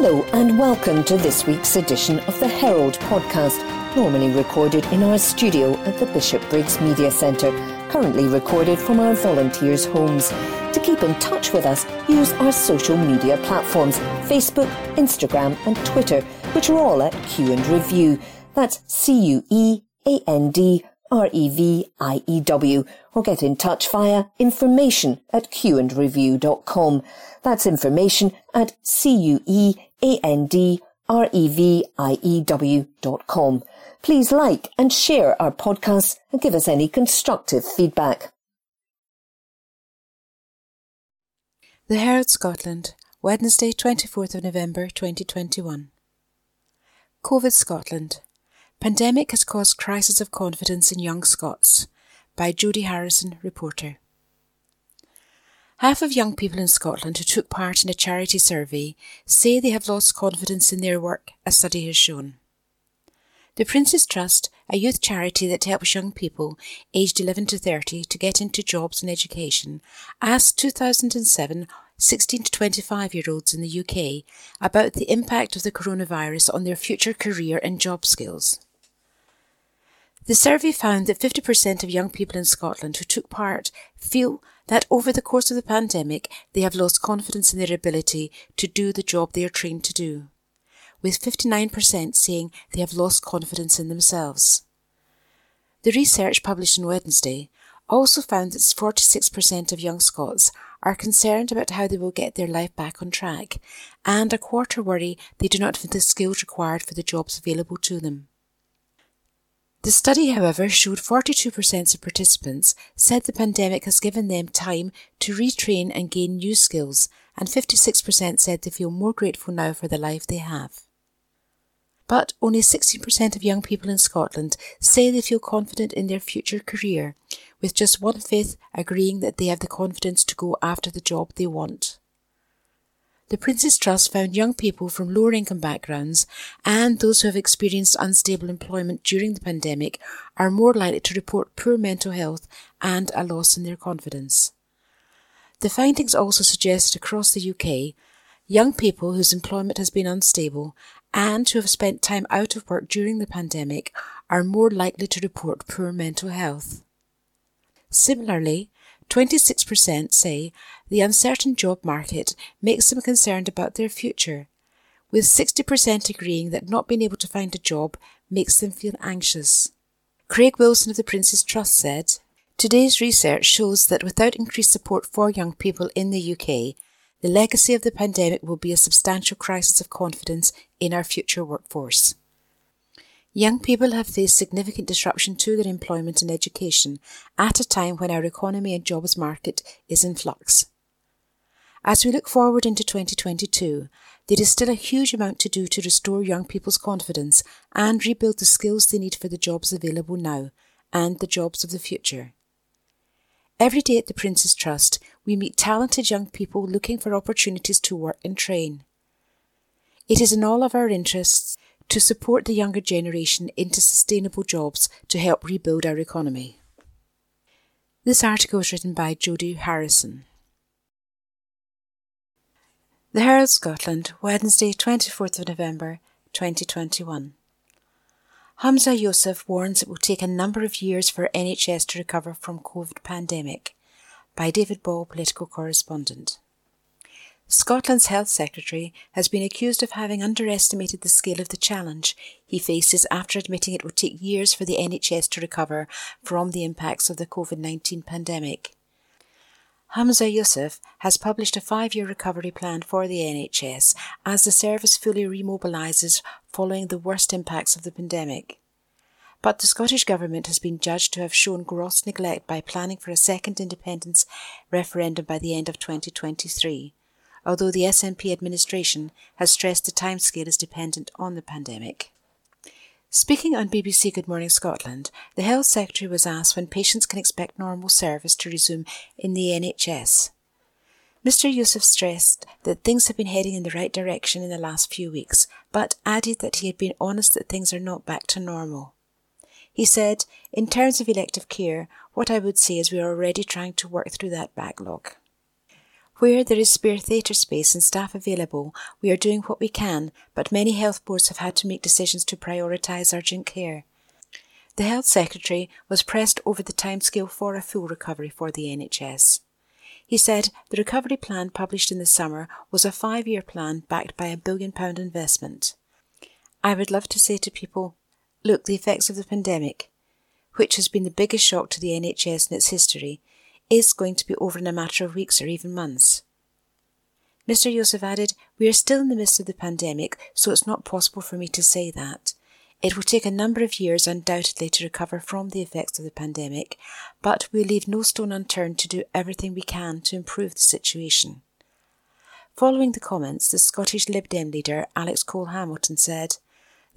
Hello, and welcome to this week's edition of the Herald podcast, normally recorded in our studio at the Bishopbriggs Media Centre, currently recorded from our volunteers' homes. To keep in touch with us, use our social media platforms Facebook, Instagram, and Twitter, which are all at Cue and Review. That's C U E A N D R E V I E W, or get in touch via information at cueandreview.com. That's information at C U E A N D R E V I E W dot com. Please like and share our podcasts and give us any constructive feedback. The Herald Scotland, Wednesday, 24th of November 2021. COVID Scotland. Pandemic has caused crisis of confidence in young Scots. By Judy Harrison, reporter. Half of young people in Scotland who took part in a charity survey say they have lost confidence in their work, a study has shown. The Prince's Trust, a youth charity that helps young people aged 11 to 30 to get into jobs and education, asked 2007 16 to 25 year olds in the UK about the impact of the coronavirus on their future career and job skills. The survey found that 50% of young people in Scotland who took part feel that over the course of the pandemic they have lost confidence in their ability to do the job they are trained to do, with 59% saying they have lost confidence in themselves. The research published on Wednesday also found that 46% of young Scots are concerned about how they will get their life back on track, and a quarter worry they do not have the skills required for the jobs available to them. The study, however, showed 42% of participants said the pandemic has given them time to retrain and gain new skills, and 56% said they feel more grateful now for the life they have. But only 16% of young people in Scotland say they feel confident in their future career, with just one fifth agreeing that they have the confidence to go after the job they want. The Prince's Trust found young people from lower income backgrounds and those who have experienced unstable employment during the pandemic are more likely to report poor mental health and a loss in their confidence. The findings also suggest across the UK young people whose employment has been unstable and who have spent time out of work during the pandemic are more likely to report poor mental health. Similarly, 26% say the uncertain job market makes them concerned about their future, with 60% agreeing that not being able to find a job makes them feel anxious. Craig Wilson of the Prince's Trust said, Today's research shows that without increased support for young people in the UK, the legacy of the pandemic will be a substantial crisis of confidence in our future workforce. Young people have faced significant disruption to their employment and education at a time when our economy and jobs market is in flux. As we look forward into 2022, there is still a huge amount to do to restore young people's confidence and rebuild the skills they need for the jobs available now and the jobs of the future. Every day at the Prince's Trust, we meet talented young people looking for opportunities to work and train. It is in all of our interests to support the younger generation into sustainable jobs to help rebuild our economy. This article was written by Jodie Harrison. The Herald Scotland, Wednesday, 24th of November, 2021. Humza Yousaf warns it will take a number of years for NHS to recover from COVID pandemic. By David Ball, political correspondent. Scotland's Health Secretary has been accused of having underestimated the scale of the challenge he faces after admitting it will take years for the NHS to recover from the impacts of the COVID 19 pandemic. Humza Yousaf has published a five year recovery plan for the NHS as the service fully remobilises following the worst impacts of the pandemic. But the Scottish Government has been judged to have shown gross neglect by planning for a second independence referendum by the end of 2023 although the SNP administration has stressed the timescale is dependent on the pandemic. Speaking on BBC Good Morning Scotland, the Health Secretary was asked when patients can expect normal service to resume in the NHS. Mr. Yousaf stressed that things have been heading in the right direction in the last few weeks, but added that he had been honest that things are not back to normal. He said, In terms of elective care, what I would say is we are already trying to work through that backlog. Where there is spare theatre space and staff available, we are doing what we can, but many health boards have had to make decisions to prioritise urgent care. The Health Secretary was pressed over the timescale for a full recovery for the NHS. He said the recovery plan published in the summer was a five year plan backed by a billion pound investment. I would love to say to people, look, the effects of the pandemic, which has been the biggest shock to the NHS in its history, is going to be over in a matter of weeks or even months. Mr. Yousaf added, We are still in the midst of the pandemic, so it's not possible for me to say that. It will take a number of years, undoubtedly, to recover from the effects of the pandemic, but we leave no stone unturned to do everything we can to improve the situation. Following the comments, the Scottish Lib Dem leader Alex Cole Hamilton said,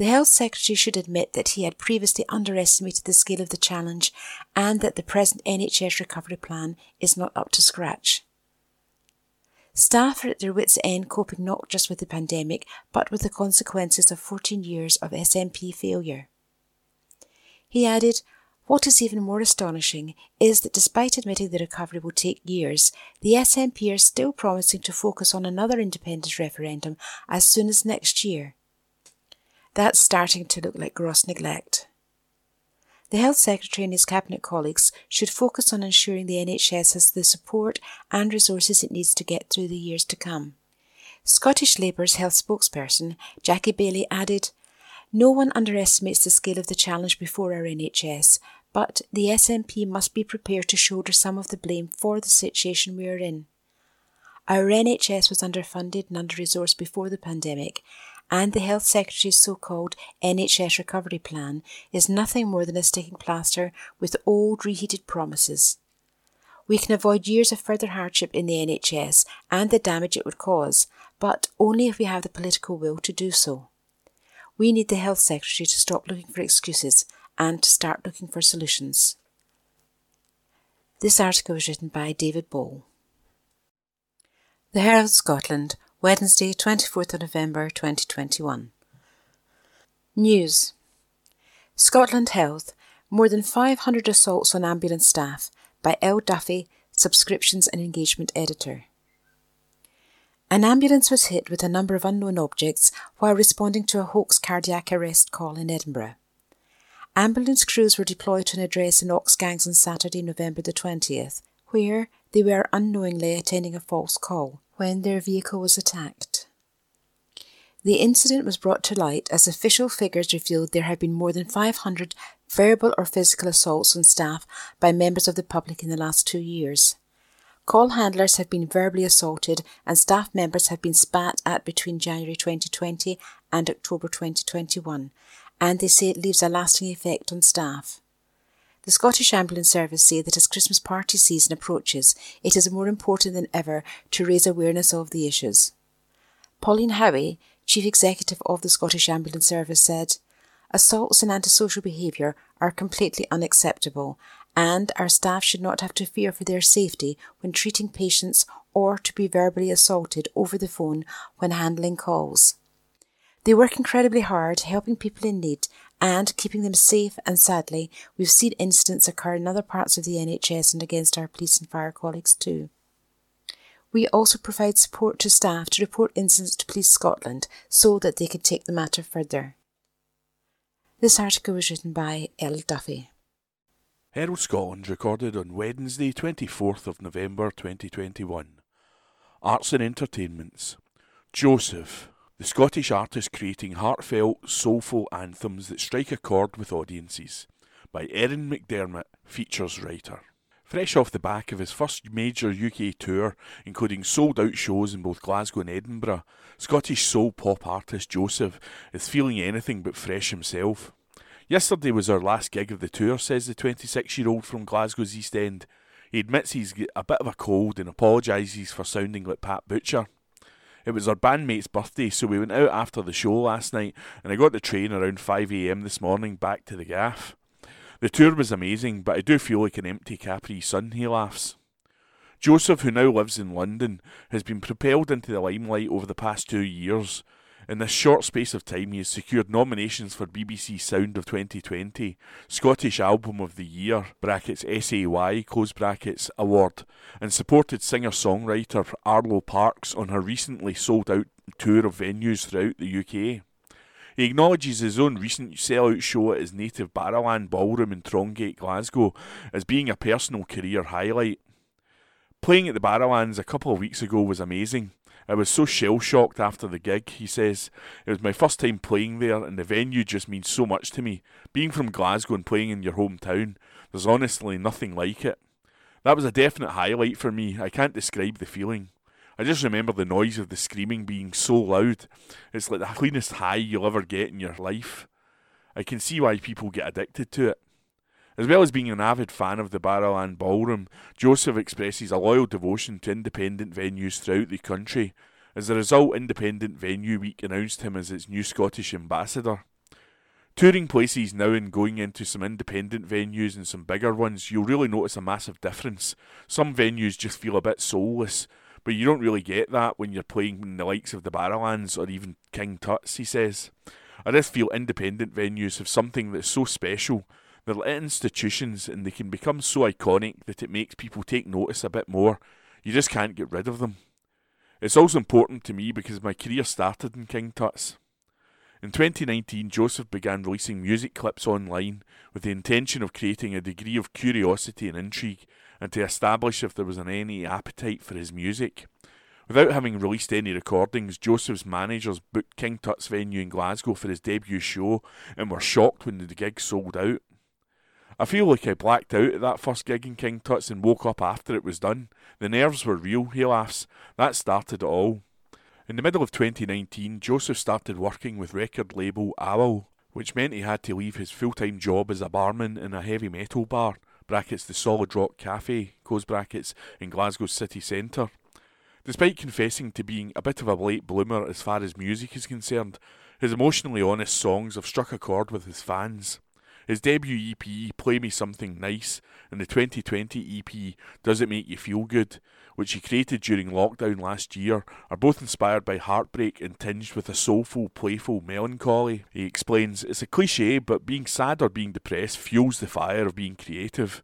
the Health Secretary should admit that he had previously underestimated the scale of the challenge and that the present NHS recovery plan is not up to scratch. Staff are at their wits' end coping not just with the pandemic, but with the consequences of 14 years of SNP failure. He added, What is even more astonishing is that despite admitting the recovery will take years, the SNP are still promising to focus on another independence referendum as soon as next year. That's starting to look like gross neglect. The Health Secretary and his Cabinet colleagues should focus on ensuring the NHS has the support and resources it needs to get through the years to come. Scottish Labour's health spokesperson, Jackie Baillie, added No one underestimates the scale of the challenge before our NHS, but the SNP must be prepared to shoulder some of the blame for the situation we are in. Our NHS was underfunded and under resourced before the pandemic, and the Health Secretary's so called NHS recovery plan is nothing more than a sticking plaster with old reheated promises. We can avoid years of further hardship in the NHS and the damage it would cause, but only if we have the political will to do so. We need the Health Secretary to stop looking for excuses and to start looking for solutions. This article was written by David Ball. The Herald Scotland Wednesday, 24th of November 2021. News Scotland Health More than 500 assaults on ambulance staff by L. Duffy, Subscriptions and Engagement Editor. An ambulance was hit with a number of unknown objects while responding to a hoax cardiac arrest call in Edinburgh. Ambulance crews were deployed to an address in Oxgangs on Saturday, November the 20th, where they were unknowingly attending a false call when their vehicle was attacked. The incident was brought to light as official figures revealed there had been more than 500 verbal or physical assaults on staff by members of the public in the last two years. Call handlers have been verbally assaulted and staff members have been spat at between January 2020 and October 2021, and they say it leaves a lasting effect on staff. The Scottish Ambulance Service say that as Christmas party season approaches, it is more important than ever to raise awareness of the issues. Pauline Howie, Chief Executive of the Scottish Ambulance Service, said, Assaults and antisocial behaviour are completely unacceptable, and our staff should not have to fear for their safety when treating patients or to be verbally assaulted over the phone when handling calls. They work incredibly hard helping people in need and keeping them safe. And sadly, we've seen incidents occur in other parts of the NHS and against our police and fire colleagues too. We also provide support to staff to report incidents to Police Scotland so that they can take the matter further. This article was written by L. Duffy. Herald Scotland recorded on Wednesday, 24th of November 2021. Arts and Entertainments. Joesef, the Scottish artist creating heartfelt, soulful anthems that strike a chord with audiences, by Erin McDermott, features writer. Fresh off the back of his first major UK tour, including sold out shows in both Glasgow and Edinburgh, Scottish soul pop artist Joesef is feeling anything but fresh himself. Yesterday was our last gig of the tour, says the 26 year old from Glasgow's East End. He admits he's a bit of a cold and apologises for sounding like Pat Butcher. It was our bandmate's birthday, so we went out after the show last night, and I got the train around 5am this morning back to the gaff. The tour was amazing, but I do feel like an empty Capri Sun, he laughs. Joesef, who now lives in London, has been propelled into the limelight over the past two years. In this short space of time, he has secured nominations for BBC Sound of 2020, Scottish Album of the Year (brackets SAY) close brackets award, and supported singer-songwriter Arlo Parks on her recently sold-out tour of venues throughout the UK. He acknowledges his own recent sellout show at his native Barrowland Ballroom in Trongate, Glasgow, as being a personal career highlight. Playing at the Barrowlands a couple of weeks ago was amazing. I was so shell shocked after the gig, he says. It was my first time playing there, and the venue just means so much to me. Being from Glasgow and playing in your hometown, there's honestly nothing like it. That was a definite highlight for me. I can't describe the feeling. I just remember the noise of the screaming being so loud. It's like the cleanest high you'll ever get in your life. I can see why people get addicted to it. As well as being an avid fan of the Barrowland Ballroom, Joesef expresses a loyal devotion to independent venues throughout the country. As a result, Independent Venue Week announced him as its new Scottish ambassador. Touring places now and going into some independent venues and some bigger ones, you'll really notice a massive difference. Some venues just feel a bit soulless, but you don't really get that when you're playing in the likes of the Barrowlands or even King Tut's, he says. I just feel independent venues have something that's so special they're institutions and they can become so iconic that it makes people take notice a bit more. You just can't get rid of them. It's also important to me because my career started in King Tut's. In 2019, Joesef began releasing music clips online with the intention of creating a degree of curiosity and intrigue and to establish if there was an any appetite for his music. Without having released any recordings, Joesef's managers booked King Tut's venue in Glasgow for his debut show and were shocked when the gig sold out. I feel like I blacked out at that first gig in King Tut's and woke up after it was done. The nerves were real, he laughs. That started it all. In the middle of 2019, Joesef started working with record label Owl, which meant he had to leave his full-time job as a barman in a heavy metal bar, brackets the Solid Rock Cafe, close brackets, in Glasgow's city centre. Despite confessing to being a bit of a late bloomer as far as music is concerned, his emotionally honest songs have struck a chord with his fans. His debut EP, Play Me Something Nice, and the 2020 EP, Does It Make You Feel Good, which he created during lockdown last year, are both inspired by heartbreak and tinged with a soulful, playful melancholy. He explains, It's a cliche, but being sad or being depressed fuels the fire of being creative.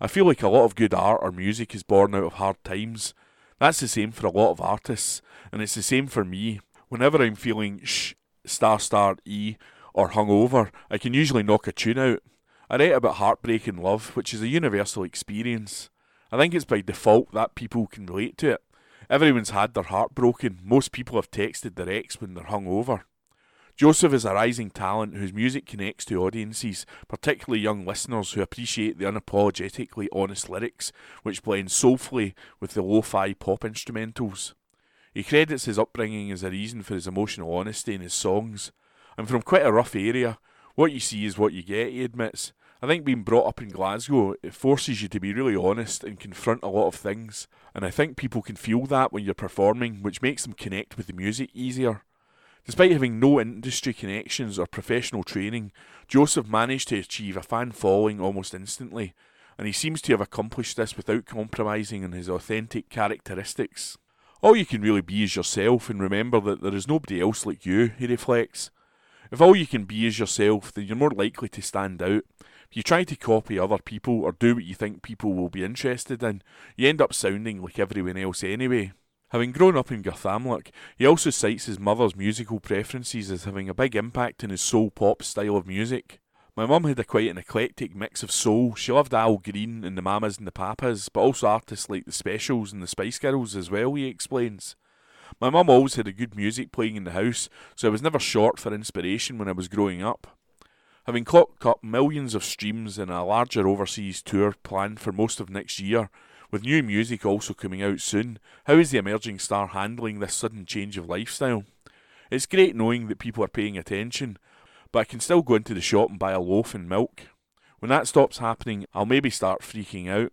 I feel like a lot of good art or music is born out of hard times. That's the same for a lot of artists, and it's the same for me. Whenever I'm feeling sh, star star e, or hungover, I can usually knock a tune out. I write about heartbreak and love, which is a universal experience. I think it's by default that people can relate to it. Everyone's had their heart broken. Most people have texted their ex when they're hungover. Joesef is a rising talent whose music connects to audiences, particularly young listeners who appreciate the unapologetically honest lyrics, which blend soulfully with the lo fi pop instrumentals. He credits his upbringing as a reason for his emotional honesty in his songs. I'm from quite a rough area. What you see is what you get, he admits. I think being brought up in Glasgow, it forces you to be really honest and confront a lot of things. And I think people can feel that when you're performing, which makes them connect with the music easier. Despite having no industry connections or professional training, Joesef managed to achieve a fan following almost instantly, and he seems to have accomplished this without compromising on his authentic characteristics. All you can really be is yourself, and remember that there is nobody else like you, he reflects. If all you can be is yourself, then you're more likely to stand out. If you try to copy other people or do what you think people will be interested in, you end up sounding like everyone else anyway. Having grown up in Garthamlock, he also cites his mother's musical preferences as having a big impact on his soul pop style of music. My mum had a quite an eclectic mix of soul. She loved Al Green and the Mamas and the Papas, but also artists like the Specials and the Spice Girls as well, he explains. My mum always had a good music playing in the house, so I was never short for inspiration when I was growing up. Having clocked up millions of streams and a larger overseas tour planned for most of next year, with new music also coming out soon, how is the emerging star handling this sudden change of lifestyle? It's great knowing that people are paying attention, but I can still go into the shop and buy a loaf and milk. When that stops happening, I'll maybe start freaking out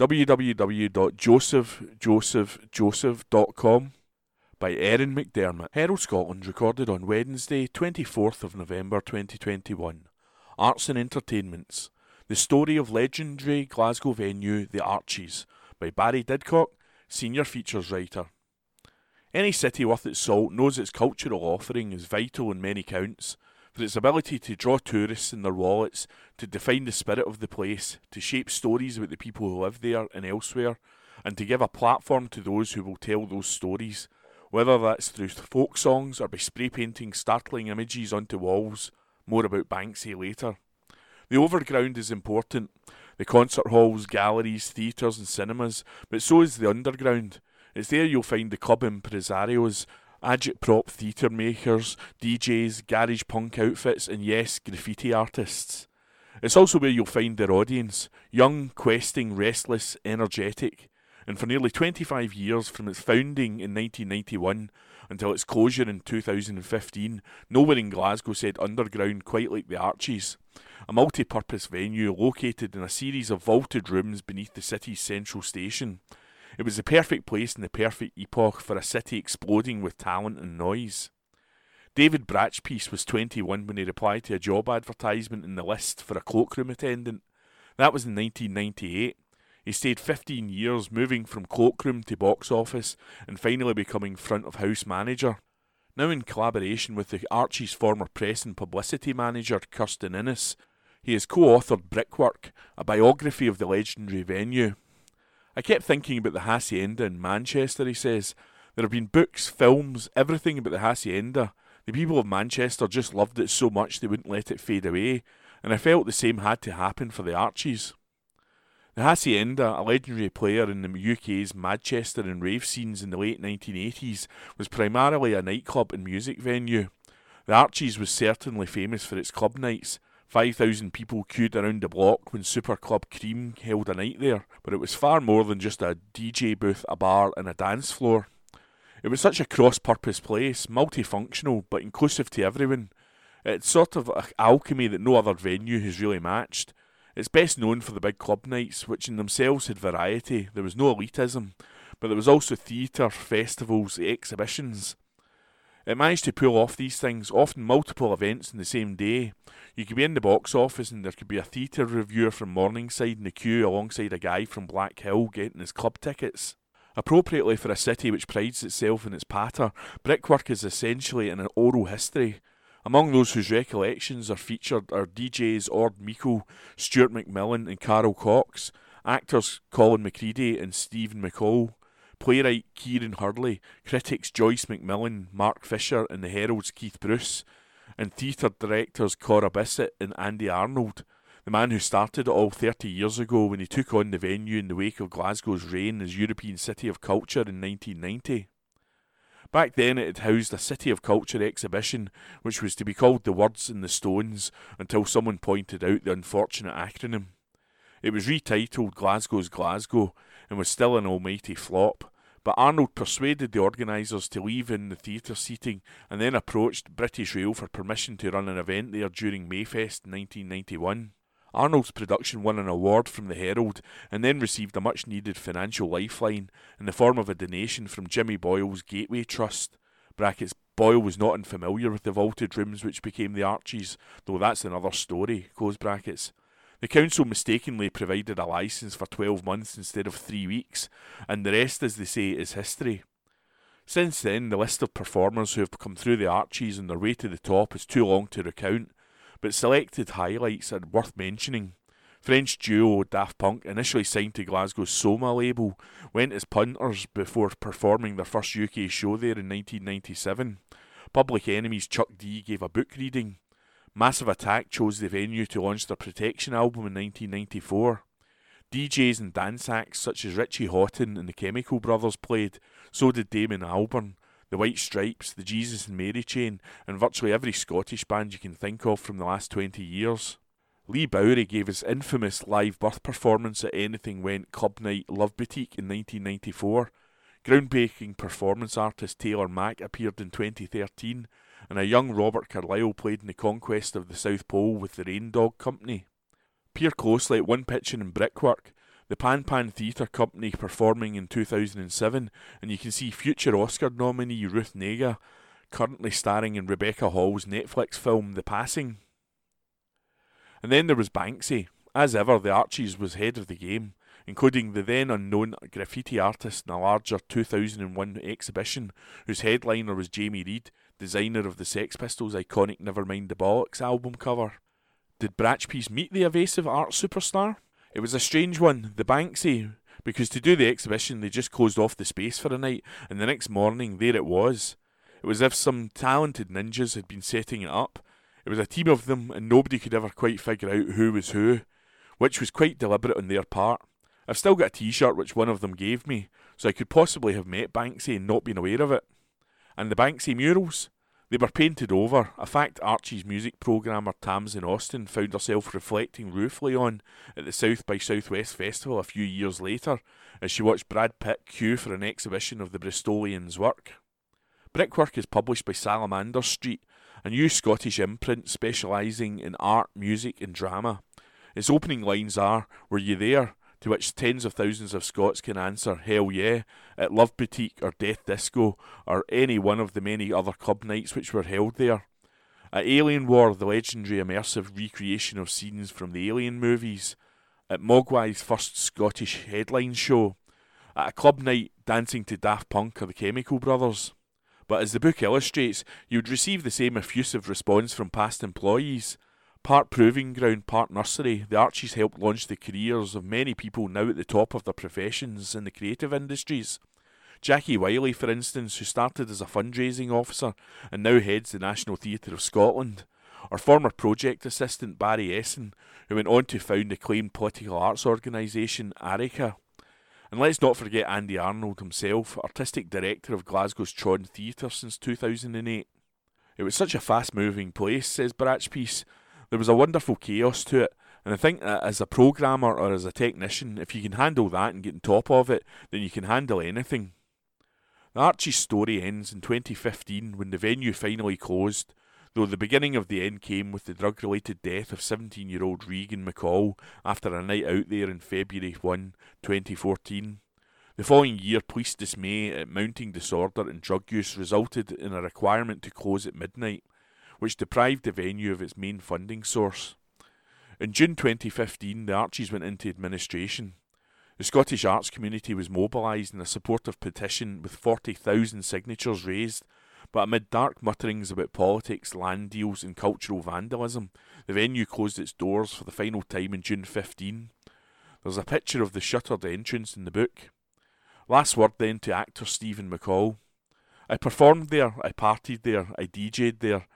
www.josephjosephjoseph.com by Erin McDermott. Herald Scotland recorded on Wednesday, 24th of November 2021. Arts and Entertainments. The story of legendary Glasgow venue The Arches by Barry Didcock, senior features writer. Any city worth its salt knows its cultural offering is vital in many counts, for its ability to draw tourists in their wallets, to define the spirit of the place, to shape stories about the people who live there and elsewhere, and to give a platform to those who will tell those stories, whether that's through folk songs or by spray painting startling images onto walls. More about Banksy later. The overground is important. The concert halls, galleries, theatres, and cinemas, but so is the underground. It's there you'll find the club impresarios, agitprop theatre makers, DJs, garage punk outfits, and yes, graffiti artists. It's also where you'll find their audience young, questing, restless, energetic. And for nearly 25 years, from its founding in 1991 until its closure in 2015, nowhere in Glasgow said underground quite like the Arches. A multi purpose venue located in a series of vaulted rooms beneath the city's central station. It was the perfect place and the perfect epoch for a city exploding with talent and noise. David Bratchpiece was 21 when he replied to a job advertisement in the list for a cloakroom attendant. That was in 1998. He stayed 15 years, moving from cloakroom to box office and finally becoming front of house manager. Now, in collaboration with the Arches' former press and publicity manager, Kirstin Innes, he has co authored Brickwork, a biography of the legendary venue. I kept thinking about the Hacienda in Manchester, he says. There have been books, films, everything about the Hacienda. The people of Manchester just loved it so much they wouldn't let it fade away, and I felt the same had to happen for the Arches. The Hacienda, a legendary player in the UK's Madchester and rave scenes in the late 1980s, was primarily a nightclub and music venue. The Arches was certainly famous for its club nights, 5,000 people queued around the block when Super Club Cream held a night there, but it was far more than just a DJ booth, a bar, and a dance floor. It was such a cross purpose place, multifunctional, but inclusive to everyone. It's sort of alchemy that no other venue has really matched. It's best known for the big club nights, which in themselves had variety. There was no elitism, but there was also theatre, festivals, exhibitions. It managed to pull off these things, often multiple events in the same day. You could be in the box office and there could be a theatre reviewer from Morningside in the queue alongside a guy from Black Hill getting his club tickets. Appropriately for a city which prides itself in its patter, brickwork is essentially an oral history. Among those whose recollections are featured are DJs Orde Meikle, Stuart McMillan, and Carol Cox, actors Colin Macready and Stephen McCole, playwright Kieran Hurley, critics Joyce McMillan, Mark Fisher, and the Herald's Keith Bruce, and theatre directors Cora Bissett and Andy Arnold, the man who started it all 30 years ago when he took on the venue in the wake of Glasgow's reign as European City of Culture in 1990. Back then it had housed a City of Culture exhibition which was to be called The Words and the Stones until someone pointed out the unfortunate acronym. It was retitled Glasgow's Glasgow and was still an almighty flop, but Arnold persuaded the organisers to leave in the theatre seating and then approached British Rail for permission to run an event there during Mayfest 1991. Arnold's production won an award from the Herald and then received a much needed financial lifeline in the form of a donation from Jimmy Boyle's Gateway Trust. Brackets, Boyle was not unfamiliar with the vaulted rooms which became the Arches, though that's another story. Close brackets. The council mistakenly provided a licence for 12 months instead of three weeks, and the rest, as they say, is history. Since then, the list of performers who have come through the Arches on their way to the top is too long to recount, but selected highlights are worth mentioning. French duo Daft Punk, initially signed to Glasgow's Soma label, went as punters before performing their first UK show there in 1997. Public Enemy's Chuck D gave a book reading. Massive Attack chose the venue to launch their Protection album in 1994. DJs and dance acts such as Richie Hawtin and the Chemical Brothers played, so did Damon Albarn, the White Stripes, the Jesus and Mary Chain, and virtually every Scottish band you can think of from the last 20 years. Leigh Bowery gave his infamous live birth performance at Anything Went Club Night Love Boutique in 1994. Groundbreaking performance artist Taylor Mac appeared in 2013, and a young Robert Carlyle played in the conquest of the South Pole with the Rain Dog Company. Peer closely at One Pitching and Brickwork, the Pan Pan Theatre Company performing in 2007, and you can see future Oscar nominee Ruth Negga currently starring in Rebecca Hall's Netflix film The Passing. And then there was Banksy. As ever, the Arches was head of the game including the then unknown graffiti artist in a larger 2001 exhibition whose headliner was Jamie Reid, designer of the Sex Pistols' iconic Nevermind the Bollocks album cover. Did Bratchpiece meet the evasive art superstar? It was a strange one, the Banksy, because to do the exhibition they just closed off the space for a night, and the next morning there it was. It was as if some talented ninjas had been setting it up. It was a team of them, and nobody could ever quite figure out who was who, which was quite deliberate on their part. I've still got a t shirt which one of them gave me, so I could possibly have met Banksy and not been aware of it. And the Banksy murals? They were painted over, a fact Arches' music programmer Tamsin Austin found herself reflecting ruefully on at the South by Southwest Festival a few years later as she watched Brad Pitt queue for an exhibition of the Bristolians' work. Brickwork is published by Salamander Street, a new Scottish imprint specialising in art, music, and drama. Its opening lines are Were you there? To which tens of thousands of Scots can answer Hell yeah, at Love Boutique or Death Disco or any one of the many other club nights which were held there. At Alien War, the legendary immersive recreation of scenes from the Alien movies. At Mogwai's first Scottish headline show. At a club night, dancing to Daft Punk or the Chemical Brothers. But as the book illustrates, you would receive the same effusive response from past employees. Part proving ground, part nursery, the Arches helped launch the careers of many people now at the top of their professions in the creative industries. Jackie Wylie, for instance, who started as a fundraising officer and now heads the National Theatre of Scotland, or former project assistant Barry Esson, who went on to found the acclaimed political arts organisation Arika. And let's not forget Andy Arnold himself, artistic director of Glasgow's Tron Theatre since 2008. It was such a fast moving place, says Bratchpiece, there was a wonderful chaos to it. And I think that as a programmer or as a technician, if you can handle that and get on top of it, then you can handle anything. The Arches' story ends in 2015 when the venue finally closed, though the beginning of the end came with the drug related death of 17 year old Regane MacColl after a night out there in February 1, 2014. The following year, police dismay at mounting disorder and drug use resulted in a requirement to close at midnight which deprived the venue of its main funding source. In June 2015, the Arches went into administration. The Scottish arts community was mobilised in a supportive petition with 40,000 signatures raised, but amid dark mutterings about politics, land deals, and cultural vandalism, the venue closed its doors for the final time in June 15. There's a picture of the shuttered entrance in the book. Last word then to actor Stephen McCole. I performed there, I partied there, I DJ'd there,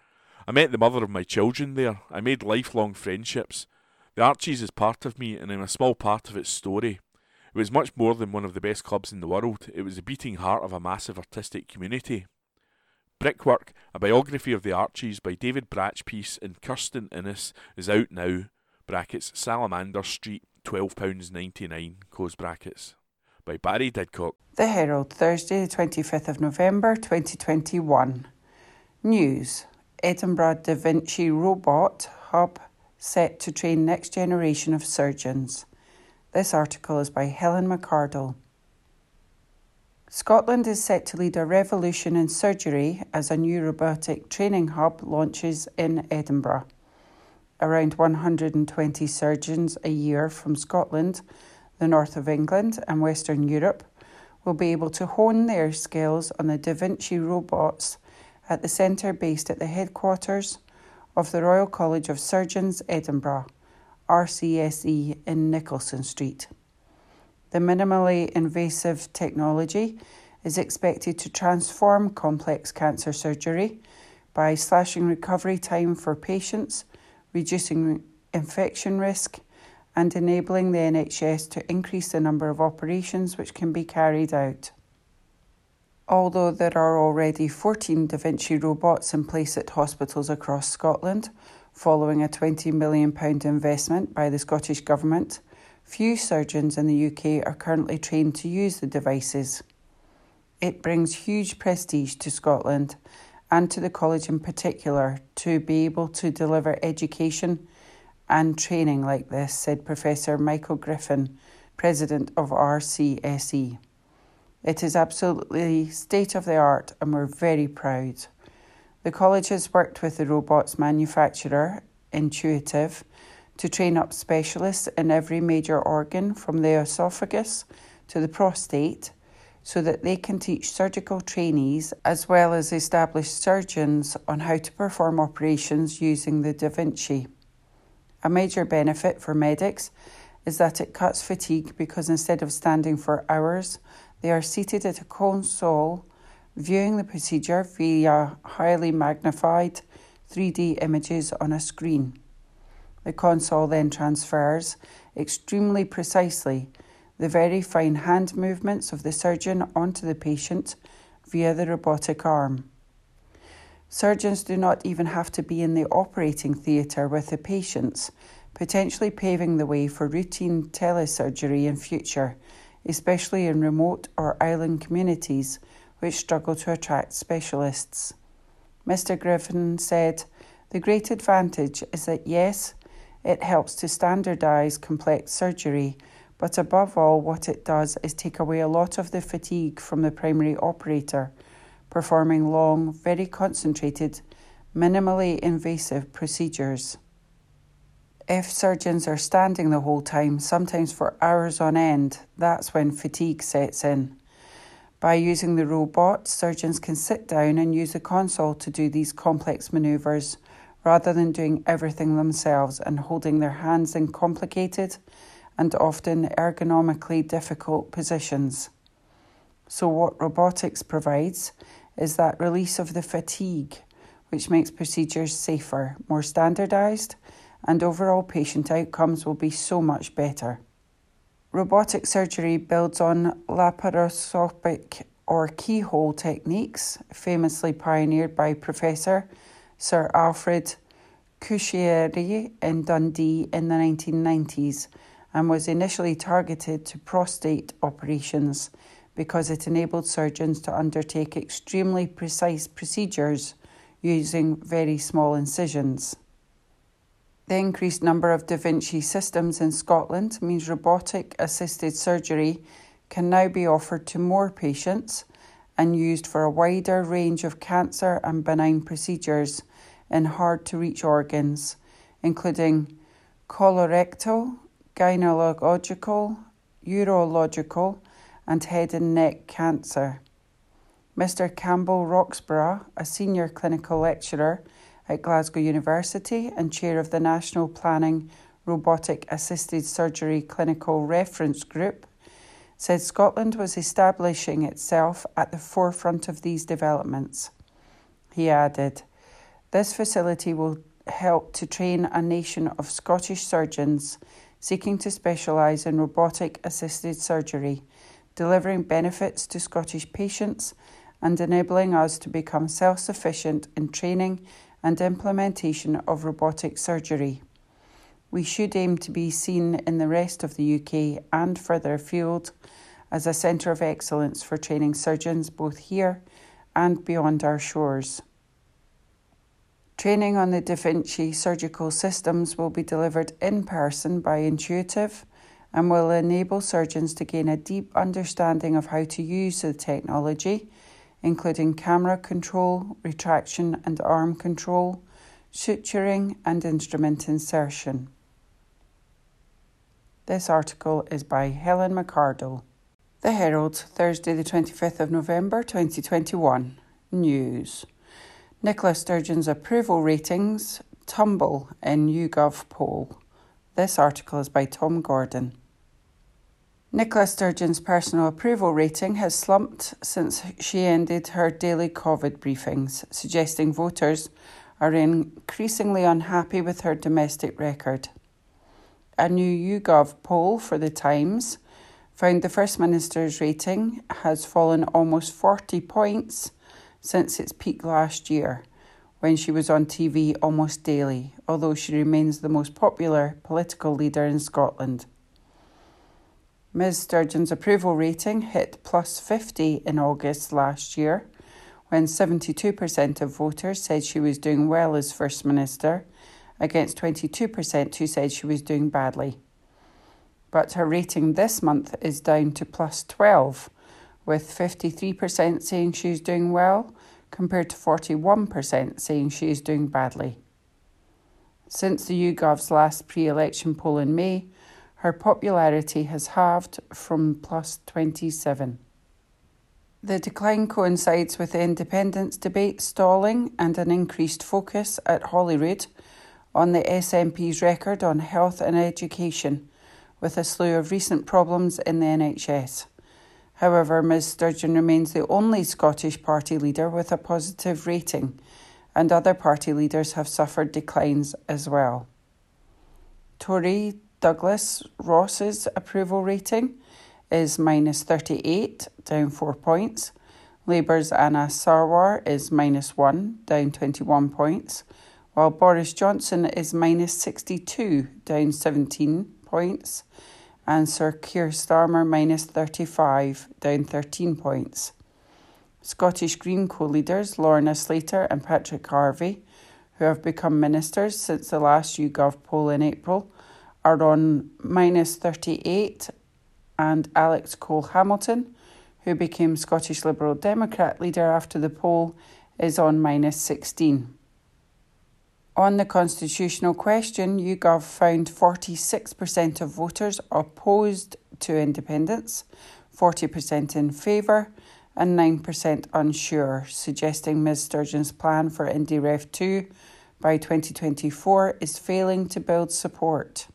I met the mother of my children there. I made lifelong friendships. The Arches is part of me, and I'm a small part of its story. It was much more than one of the best clubs in the world. It was the beating heart of a massive artistic community. Brickwork, a biography of the Arches by David Bratchpiece and Kirsten Innes, is out now. Brackets Salamander Street, £12.99, close brackets. By Barry Didcock. The Herald, Thursday, the 25th of November 2021. News. Edinburgh Da Vinci robot hub set to train next generation of surgeons. This article is by Helen McArdle. Scotland is set to lead a revolution in surgery as a new robotic training hub launches in Edinburgh. Around 120 surgeons a year from Scotland, the north of England, and Western Europe will be able to hone their skills on the Da Vinci robots at the centre based at the headquarters of the Royal College of Surgeons, Edinburgh, RCSE in Nicolson Street. The minimally invasive technology is expected to transform complex cancer surgery by slashing recovery time for patients, reducing infection risk, and enabling the NHS to increase the number of operations which can be carried out. Although there are already 14 Da Vinci robots in place at hospitals across Scotland, following a £20 million investment by the Scottish Government, few surgeons in the UK are currently trained to use the devices. It brings huge prestige to Scotland and to the college in particular to be able to deliver education and training like this, said Professor Michael Griffin, President of RCSE. It is absolutely state of the art and we're very proud. The college has worked with the robot's manufacturer, Intuitive, to train up specialists in every major organ from the esophagus to the prostate so that they can teach surgical trainees as well as established surgeons on how to perform operations using the Da Vinci. A major benefit for medics is that it cuts fatigue because instead of standing for hours, they are seated at a console viewing the procedure via highly magnified 3D images on a screen. The console then transfers extremely precisely the very fine hand movements of the surgeon onto the patient via the robotic arm. Surgeons do not even have to be in the operating theatre with the patients, potentially paving the way for routine telesurgery in future, especially in remote or island communities which struggle to attract specialists. Mr. Griffin said, The great advantage is that yes, it helps to standardise complex surgery but above all, what it does is take away a lot of the fatigue from the primary operator, performing long, very concentrated, minimally invasive procedures. If surgeons are standing the whole time, sometimes for hours on end, that's when fatigue sets in. By using the robot, surgeons can sit down and use the console to do these complex maneuvers rather than doing everything themselves and holding their hands in complicated, and often ergonomically difficult positions. So, what robotics provides is that release of the fatigue, which makes procedures safer, more standardised, and overall patient outcomes will be so much better. Robotic surgery builds on laparoscopic or keyhole techniques, famously pioneered by Professor Sir Alfred Cuschieri in Dundee in the 1990s and was initially targeted to prostate operations because it enabled surgeons to undertake extremely precise procedures using very small incisions. The increased number of Da Vinci systems in Scotland means robotic assisted surgery can now be offered to more patients and used for a wider range of cancer and benign procedures in hard to reach organs, including colorectal, gynecological, urological, and head and neck cancer. Mr. Campbell Roxburgh, a senior clinical lecturer at Glasgow University and chair of the National Planning Robotic Assisted Surgery Clinical Reference Group, said Scotland was establishing itself at the forefront of these developments. He added, This facility will help to train a nation of Scottish surgeons seeking to specialise in robotic assisted surgery, delivering benefits to Scottish patients and enabling us to become self sufficient in training and implementation of robotic surgery. We should aim to be seen in the rest of the UK and further afield as a centre of excellence for training surgeons both here and beyond our shores. Training on the Da Vinci surgical systems will be delivered in person by Intuitive and will enable surgeons to gain a deep understanding of how to use the technology, including camera control, retraction and arm control, suturing, and instrument insertion. This article is by Helen McArdle. The Herald, Thursday, the 25th of November 2021. News. Nicola Sturgeon's approval ratings tumble in YouGov poll. This article is by Tom Gordon. Nicola Sturgeon's personal approval rating has slumped since she ended her daily COVID briefings, suggesting voters are increasingly unhappy with her domestic record. A new YouGov poll for The Times found the First Minister's rating has fallen almost 40 points since its peak last year, when she was on TV almost daily, although she remains the most popular political leader in Scotland. Ms Sturgeon's approval rating hit plus 50 in August last year, when 72% of voters said she was doing well as First Minister, against 22% who said she was doing badly. But her rating this month is down to plus 12 with 53% saying she's doing well, compared to 41% saying she is doing badly. Since the YouGov's last pre election poll in May, her popularity has halved from plus 27. The decline coincides with the independence debate stalling and an increased focus at Holyrood on the SNP's record on health and education, with a slew of recent problems in the NHS. However, Ms Sturgeon remains the only Scottish party leader with a positive rating, and other party leaders have suffered declines as well. Tory Douglas Ross's approval rating is minus 38, down 4 points. Labour's Anas Sarwar is minus 1, down 21 points, while Boris Johnson is minus 62, down 17 points, and Sir Keir Starmer minus 35, down 13 points. Scottish Green co leaders Lorna Slater and Patrick Harvie, who have become ministers since the last YouGov poll in April, are on minus 38, and Alex Cole Hamilton, who became Scottish Liberal Democrat leader after the poll, is on minus 16. On the constitutional question, YouGov found 46% of voters opposed to independence, 40% in favour, and 9% unsure, suggesting Ms Sturgeon's plan for IndyRef 2 by 2024 is failing to build support.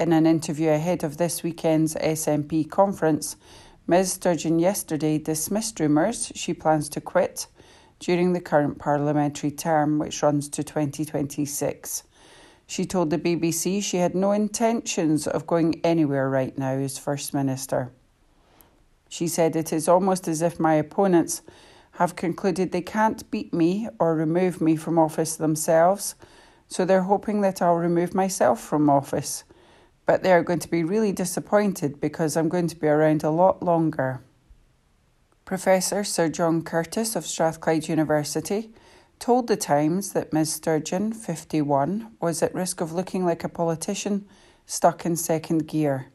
In an interview ahead of this weekend's SNP conference, Ms Sturgeon yesterday dismissed rumours she plans to quit during the current parliamentary term, which runs to 2026. She told the BBC she had no intentions of going anywhere right now as First Minister. She said, It is almost as if my opponents have concluded they can't beat me or remove me from office themselves, so they're hoping that I'll remove myself from office but they are going to be really disappointed because I'm going to be around a lot longer. Professor Sir John Curtis of Strathclyde University told The Times that Ms Sturgeon, 51, was at risk of looking like a politician stuck in second gear.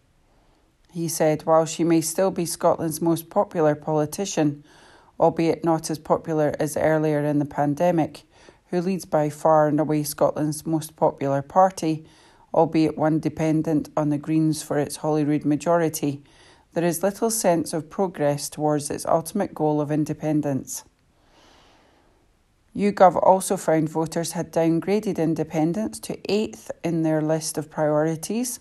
He said, while she may still be Scotland's most popular politician, albeit not as popular as earlier in the pandemic, who leads by far and away Scotland's most popular party, albeit one dependent on the Greens for its Holyrood majority, there is little sense of progress towards its ultimate goal of independence. YouGov also found voters had downgraded independence to eighth in their list of priorities,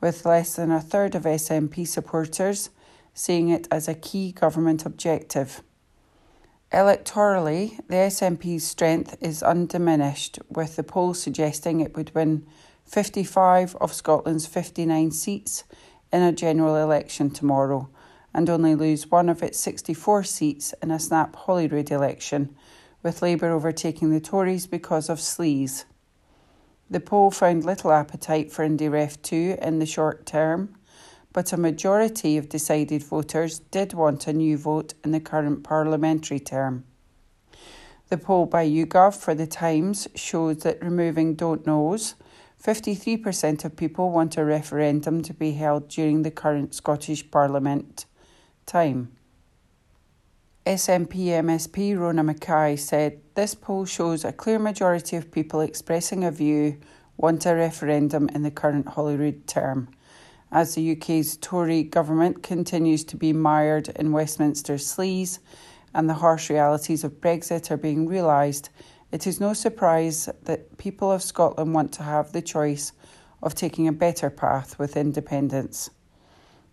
with less than a third of SNP supporters seeing it as a key government objective. Electorally, the SNP's strength is undiminished, with the poll suggesting it would win 55 of Scotland's 59 seats in a general election tomorrow and only lose one of its 64 seats in a snap Holyrood election, with Labour overtaking the Tories because of sleaze. The poll found little appetite for IndyRef 2 in the short term, but a majority of decided voters did want a new vote in the current parliamentary term. The poll by YouGov for the Times shows that removing don't knows 53% of people want a referendum to be held during the current Scottish Parliament time. SNP MSP Rona Mackay said this poll shows a clear majority of people expressing a view want a referendum in the current Holyrood term. As the UK's Tory government continues to be mired in Westminster sleaze and the harsh realities of Brexit are being realised, it is no surprise that people of Scotland want to have the choice of taking a better path with independence.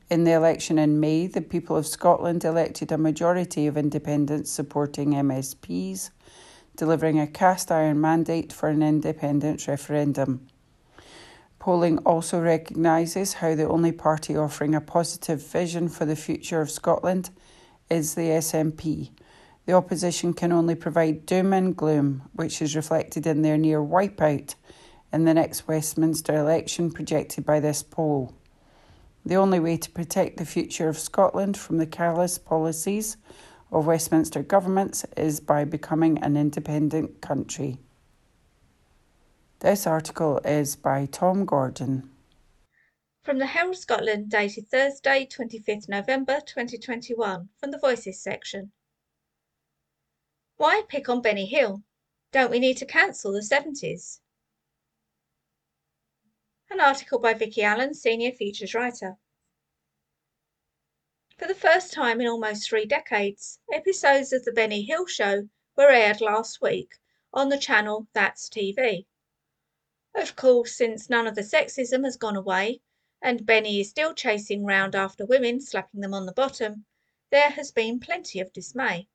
In the election in May, the people of Scotland elected a majority of independents supporting MSPs, delivering a cast iron mandate for an independence referendum. Polling also recognises how the only party offering a positive vision for the future of Scotland is the SNP the opposition can only provide doom and gloom, which is reflected in their near wipeout in the next Westminster election projected by this poll. The only way to protect the future of Scotland from the callous policies of Westminster governments is by becoming an independent country. This article is by Tom Gordon. From the Herald Scotland, dated Thursday, 25th November 2021, from the Voices section. Why pick on Benny Hill? Don't we need to cancel the 70s? An article by Vicky Allan, Senior Features Writer. For the first time in almost three decades, episodes of The Benny Hill Show were aired last week on the channel That's TV. Of course, since none of the sexism has gone away and Benny is still chasing round after women, slapping them on the bottom, there has been plenty of dismay.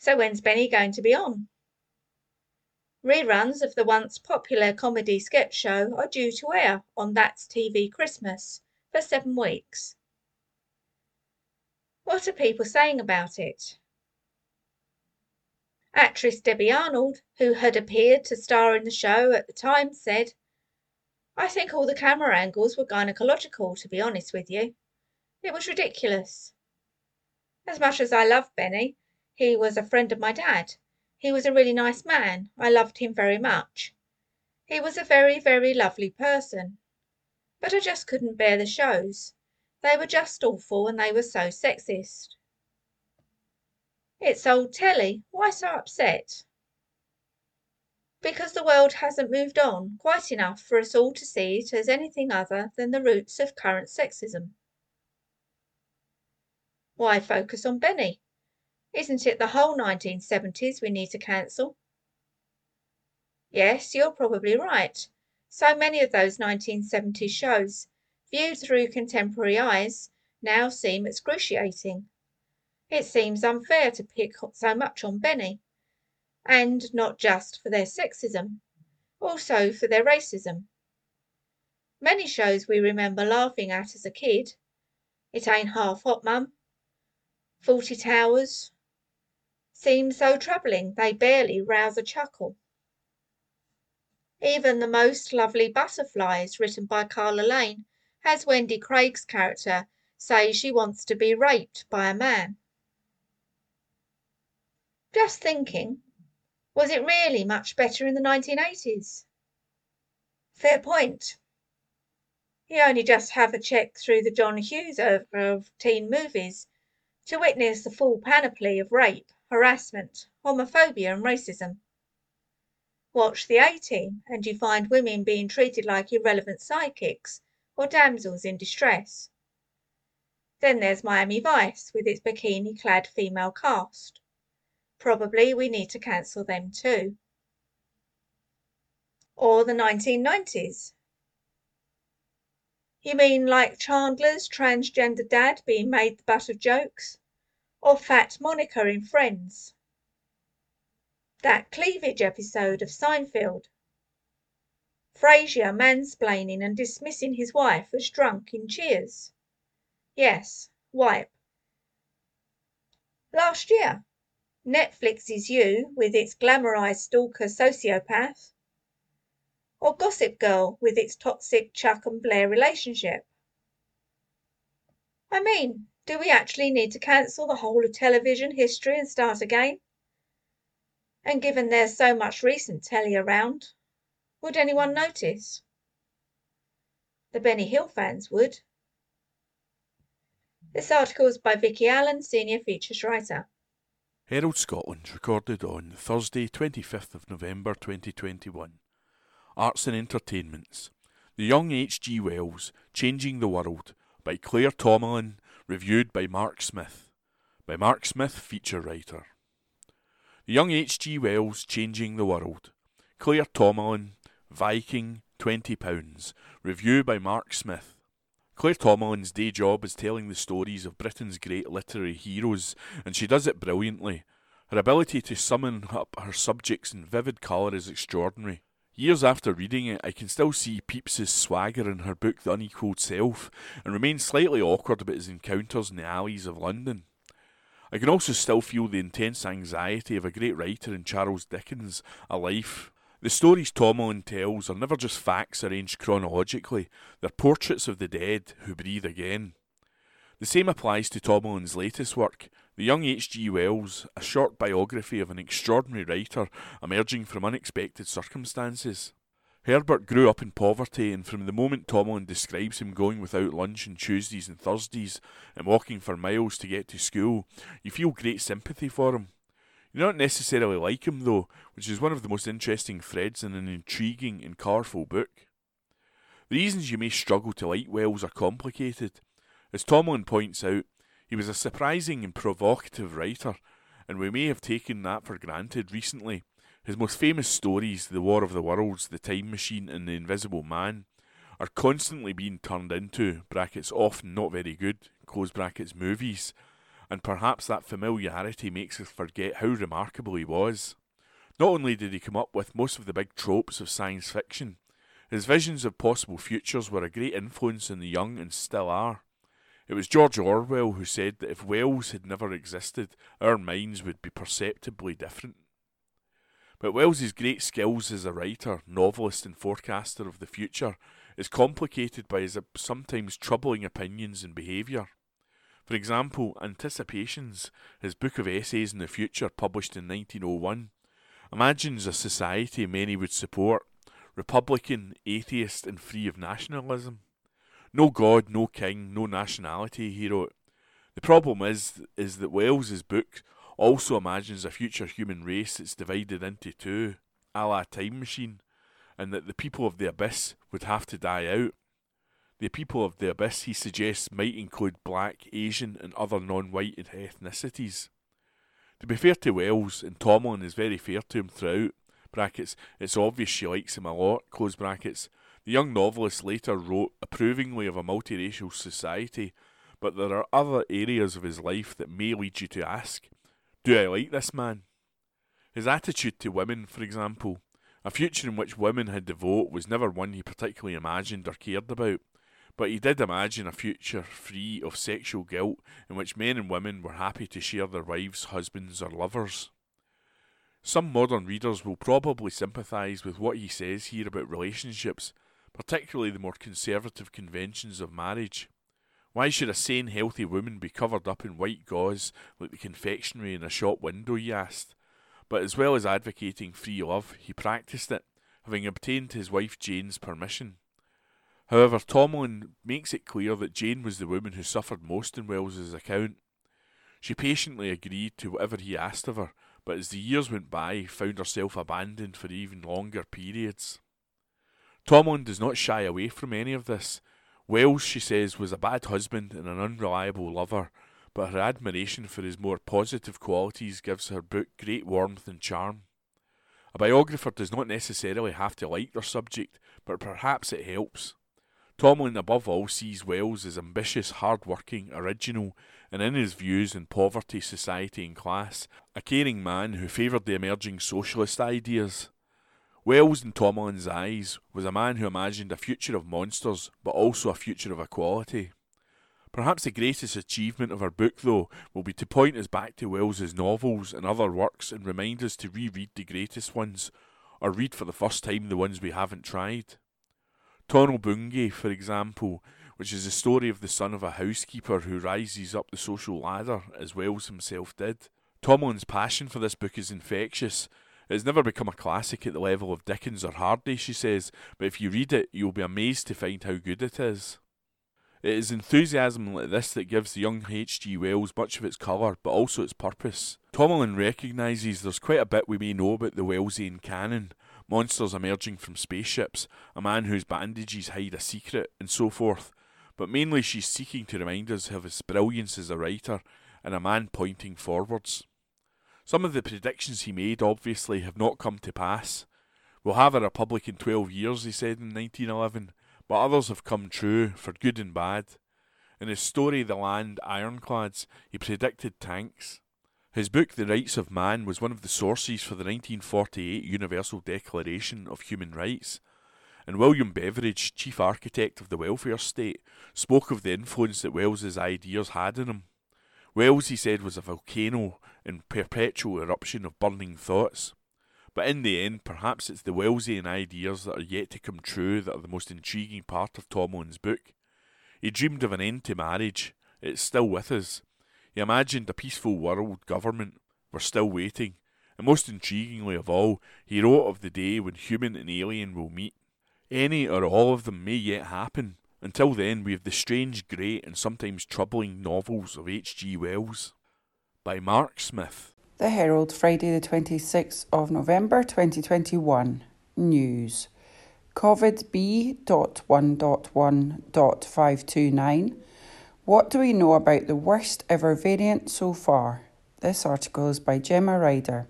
So when's Benny going to be on? Reruns of the once popular comedy sketch show are due to air on That's TV Christmas for seven weeks. What are people saying about it? Actress Debbie Arnold, who had appeared to star in the show at the time, said, I think all the camera angles were gynecological, to be honest with you. It was ridiculous. As much as I love Benny, he was a friend of my dad, he was a really nice man. I loved him very much. He was a very, very lovely person. But I just couldn't bear the shows. They were just awful and they were so sexist. It's old telly. Why so upset? Because the world hasn't moved on quite enough for us all to see it as anything other than the roots of current sexism. Why focus on Benny? Isn't it the whole 1970s we need to cancel? Yes, you're probably right. So many of those 1970s shows, viewed through contemporary eyes, now seem excruciating. It seems unfair to pick so much on Benny, and not just for their sexism, also for their racism. Many shows we remember laughing at as a kid. It ain't half hot, mum. Fawlty Towers, seem so troubling they barely rouse a chuckle. Even the most lovely butterflies, written by Carla Lane, has Wendy Craig's character say she wants to be raped by a man. Just thinking, was it really much better in the 1980s? Fair point. You only just have a check through the John Hughes of, of teen movies to witness the full panoply of rape harassment, homophobia, and racism. Watch the A Team, and you find women being treated like irrelevant sidekicks or damsels in distress. Then there's Miami Vice with its bikini clad female cast. Probably we need to cancel them too. Or the 1990s. You mean like Chandler's transgender dad being made the butt of jokes? Or Fat Monica in Friends. That cleavage episode of Seinfeld. Frasier mansplaining and dismissing his wife as drunk in Cheers. Yes, wipe. Last year, Netflix's You with its glamorized stalker sociopath. Or Gossip Girl with its toxic Chuck and Blair relationship. I mean, do we actually need to cancel the whole of television history and start again? And given there's so much recent telly around, would anyone notice? The Benny Hill fans would. This article is by Vicky Allan, Senior Features Writer. Herald Scotland recorded on Thursday, 25th of November 2021. Arts and Entertainments. The Young H.G. Wells, Changing the World, by Claire Tomalin Reviewed by Mark Smith. By Mark Smith, feature writer. The young H.G. Wells changing the world. Claire Tomalin, Viking, £20. Review by Mark Smith. Claire Tomalin's day job is telling the stories of Britain's great literary heroes, and she does it brilliantly. Her ability to summon up her subjects in vivid colour is extraordinary. Years after reading it, I can still see Pepys's swagger in her book The Unequalled Self, and remain slightly awkward about his encounters in the alleys of London. I can also still feel the intense anxiety of a great writer in Charles Dickens' A Life. The stories Tomalin tells are never just facts arranged chronologically, they're portraits of the dead who breathe again. The same applies to Tomalin's latest work, The Young H.G. Wells, a short biography of an extraordinary writer emerging from unexpected circumstances. Herbert grew up in poverty, and from the moment Tomalin describes him going without lunch on Tuesdays and Thursdays and walking for miles to get to school, you feel great sympathy for him. You don't necessarily like him, though, which is one of the most interesting threads in an intriguing and colourful book. The reasons you may struggle to like Wells are complicated. As Tomlin points out, he was a surprising and provocative writer, and we may have taken that for granted recently. His most famous stories, The War of the Worlds, The Time Machine, and The Invisible Man, are constantly being turned into, brackets, often not very good, close brackets, movies, and perhaps that familiarity makes us forget how remarkable he was. Not only did he come up with most of the big tropes of science fiction, his visions of possible futures were a great influence on the young and still are. It was George Orwell who said that if Wells had never existed, our minds would be perceptibly different. But Wells's great skills as a writer, novelist, and forecaster of the future is complicated by his sometimes troubling opinions and behaviour. For example, Anticipations, his book of essays in the future published in 1901, imagines a society many would support, republican, atheist, and free of nationalism. No God, no king, no nationality, he wrote. The problem is, is that Wells's book also imagines a future human race that's divided into two, a la Time Machine, and that the people of the abyss would have to die out. The people of the abyss, he suggests, might include black, Asian, and other non white ethnicities. To be fair to Wells, and Tomlin is very fair to him throughout, brackets, it's obvious she likes him a lot, close brackets. The young novelist later wrote approvingly of a multiracial society, but there are other areas of his life that may lead you to ask do I like this man? His attitude to women, for example, a future in which women had to vote was never one he particularly imagined or cared about, but he did imagine a future free of sexual guilt in which men and women were happy to share their wives, husbands, or lovers. Some modern readers will probably sympathise with what he says here about relationships, particularly the more conservative conventions of marriage. Why should a sane, healthy woman be covered up in white gauze like the confectionery in a shop window? he asked. But as well as advocating free love, he practiced it, having obtained his wife Jane's permission. However, Tomlin makes it clear that Jane was the woman who suffered most in Wells's account. She patiently agreed to whatever he asked of her, but as the years went by, found herself abandoned for even longer periods. Tomlin does not shy away from any of this, Wells, she says, was a bad husband and an unreliable lover, but her admiration for his more positive qualities gives her book great warmth and charm. A biographer does not necessarily have to like their subject, but perhaps it helps. Tomlin, above all, sees Wells as ambitious, hard working, original, and in his views on poverty, society, and class, a caring man who favoured the emerging socialist ideas. Wells, in Tomlin's eyes, was a man who imagined a future of monsters, but also a future of equality. Perhaps the greatest achievement of our book, though, will be to point us back to Wells's novels and other works and remind us to reread the greatest ones, or read for the first time the ones we haven't tried. Tono Bungay, for example, which is the story of the son of a housekeeper who rises up the social ladder, as Wells himself did. Tomlin's passion for this book is infectious, it's never become a classic at the level of Dickens or Hardy, she says, but if you read it, you'll be amazed to find how good it is. It is enthusiasm like this that gives the young H.G. Wells much of its colour, but also its purpose. Tomlin recognises there's quite a bit we may know about the Wellsian canon monsters emerging from spaceships, a man whose bandages hide a secret, and so forth. But mainly she's seeking to remind us of his brilliance as a writer and a man pointing forwards. Some of the predictions he made obviously have not come to pass. We'll have a republic in 12 years, he said in 1911, but others have come true, for good and bad. In his story The Land Ironclads, he predicted tanks. His book The Rights of Man was one of the sources for the 1948 Universal Declaration of Human Rights. And William Beveridge, chief architect of the welfare state, spoke of the influence that Wells's ideas had on him. Wells, he said, was a volcano in perpetual eruption of burning thoughts. But in the end, perhaps it's the Wellsian ideas that are yet to come true that are the most intriguing part of Tomlin's book. He dreamed of an end to marriage. It's still with us. He imagined a peaceful world government. We're still waiting. And most intriguingly of all, he wrote of the day when human and alien will meet. Any or all of them may yet happen, until then, we have the strange, great, and sometimes troubling novels of H.G. Wells. By Mark Smith. The Herald, Friday, the 26th of November 2021. News. COVID B.1.1.529. What do we know about the worst ever variant so far? This article is by Gemma Ryder.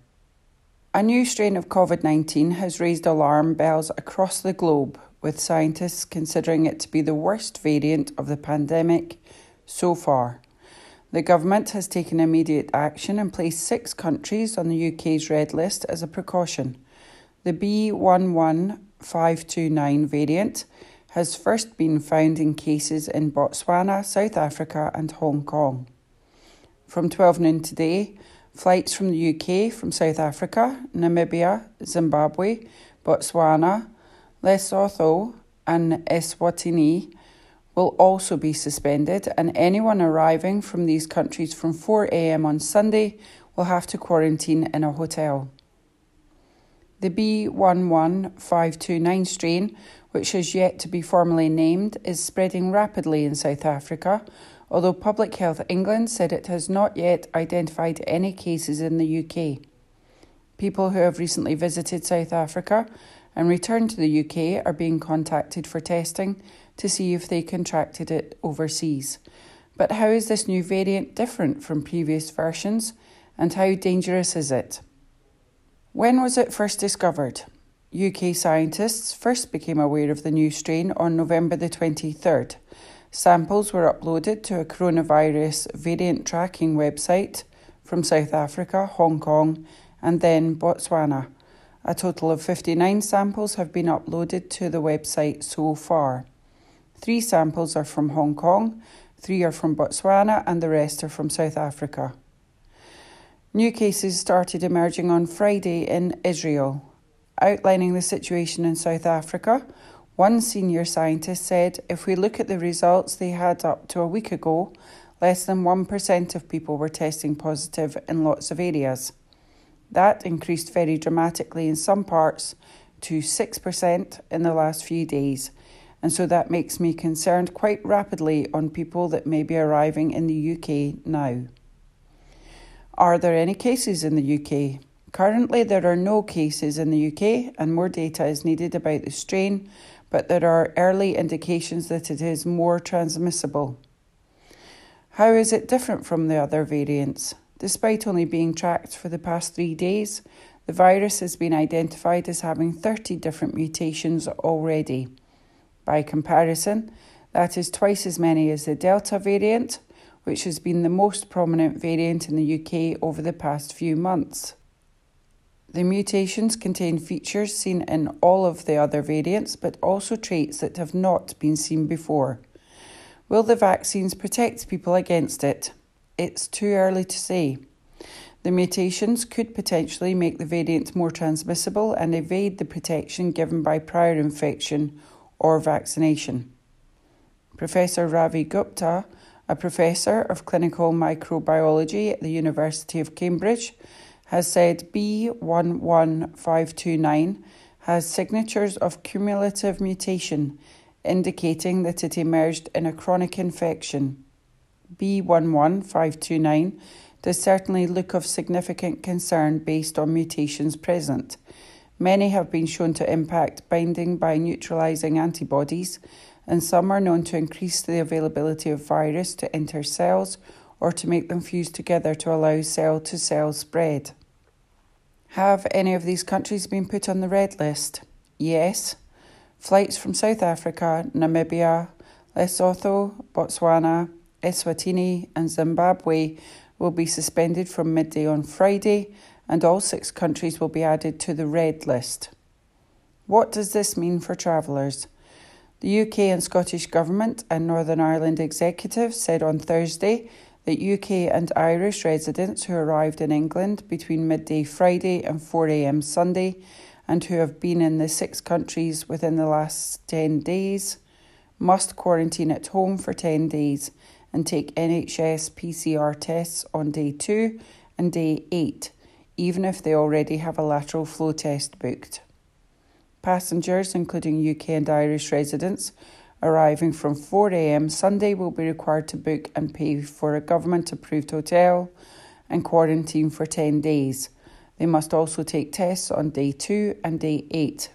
A new strain of COVID 19 has raised alarm bells across the globe, with scientists considering it to be the worst variant of the pandemic so far. The government has taken immediate action and placed six countries on the UK's red list as a precaution. The B11529 variant has first been found in cases in Botswana, South Africa, and Hong Kong. From 12 noon today, flights from the UK, from South Africa, Namibia, Zimbabwe, Botswana, Lesotho, and Eswatini will also be suspended, and anyone arriving from these countries from 4 am on Sunday will have to quarantine in a hotel. The B11529 strain, which has yet to be formally named, is spreading rapidly in South Africa, although Public Health England said it has not yet identified any cases in the UK. People who have recently visited South Africa and returned to the UK are being contacted for testing to see if they contracted it overseas. But how is this new variant different from previous versions and how dangerous is it? When was it first discovered? UK scientists first became aware of the new strain on November the 23rd. Samples were uploaded to a coronavirus variant tracking website from South Africa, Hong Kong, and then Botswana. A total of 59 samples have been uploaded to the website so far. Three samples are from Hong Kong, three are from Botswana, and the rest are from South Africa. New cases started emerging on Friday in Israel. Outlining the situation in South Africa, one senior scientist said if we look at the results they had up to a week ago, less than 1% of people were testing positive in lots of areas. That increased very dramatically in some parts to 6% in the last few days and so that makes me concerned quite rapidly on people that may be arriving in the UK now. Are there any cases in the UK? Currently, there are no cases in the UK, and more data is needed about the strain, but there are early indications that it is more transmissible. How is it different from the other variants? Despite only being tracked for the past three days, the virus has been identified as having 30 different mutations already. By comparison, that is twice as many as the Delta variant, which has been the most prominent variant in the UK over the past few months. The mutations contain features seen in all of the other variants, but also traits that have not been seen before. Will the vaccines protect people against it? It's too early to say. The mutations could potentially make the variant more transmissible and evade the protection given by prior infection or vaccination. Professor Ravi Gupta, a professor of clinical microbiology at the University of Cambridge, has said B11529 has signatures of cumulative mutation, indicating that it emerged in a chronic infection. B11529 does certainly look of significant concern based on mutations present Many have been shown to impact binding by neutralizing antibodies, and some are known to increase the availability of virus to enter cells or to make them fuse together to allow cell to cell spread. Have any of these countries been put on the red list? Yes. Flights from South Africa, Namibia, Lesotho, Botswana, Eswatini, and Zimbabwe will be suspended from midday on Friday and all six countries will be added to the red list. What does this mean for travellers? The UK and Scottish Government and Northern Ireland Executive said on Thursday that UK and Irish residents who arrived in England between midday Friday and 4am Sunday and who have been in the six countries within the last 10 days must quarantine at home for 10 days and take NHS PCR tests on day 2 and day 8 even if they already have a lateral flow test booked. Passengers, including UK and Irish residents, arriving from 4am Sunday will be required to book and pay for a government approved hotel and quarantine for 10 days. They must also take tests on day 2 and day 8.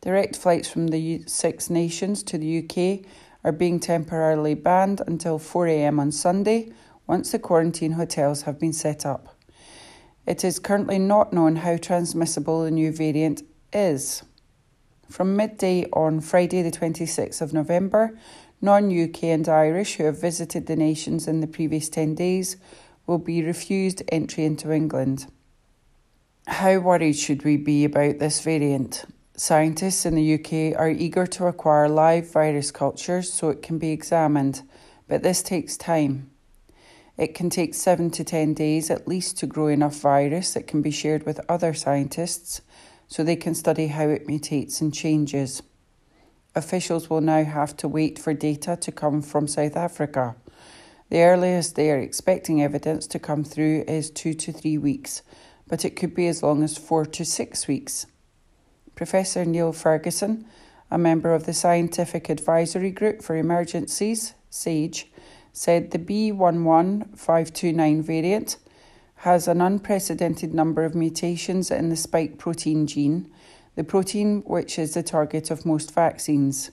Direct flights from the Six Nations to the UK are being temporarily banned until 4am on Sunday once the quarantine hotels have been set up. It is currently not known how transmissible the new variant is. From midday on Friday, the 26th of November, non UK and Irish who have visited the nations in the previous 10 days will be refused entry into England. How worried should we be about this variant? Scientists in the UK are eager to acquire live virus cultures so it can be examined, but this takes time. It can take seven to ten days at least to grow enough virus that can be shared with other scientists so they can study how it mutates and changes. Officials will now have to wait for data to come from South Africa. The earliest they are expecting evidence to come through is two to three weeks, but it could be as long as four to six weeks. Professor Neil Ferguson, a member of the Scientific Advisory Group for Emergencies, SAGE, said the B11529 variant has an unprecedented number of mutations in the spike protein gene, the protein which is the target of most vaccines.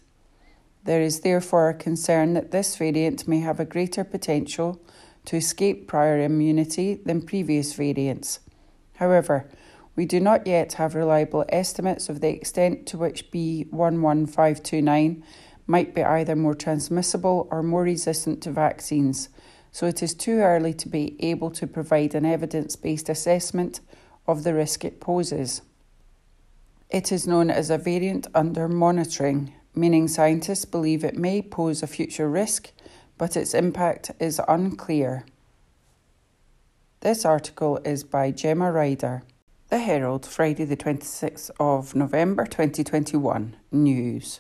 There is therefore a concern that this variant may have a greater potential to escape prior immunity than previous variants. However, we do not yet have reliable estimates of the extent to which B11529 might be either more transmissible or more resistant to vaccines, so it is too early to be able to provide an evidence based assessment of the risk it poses. It is known as a variant under monitoring, meaning scientists believe it may pose a future risk, but its impact is unclear. This article is by Gemma Ryder. The Herald, Friday, the 26th of November 2021. News.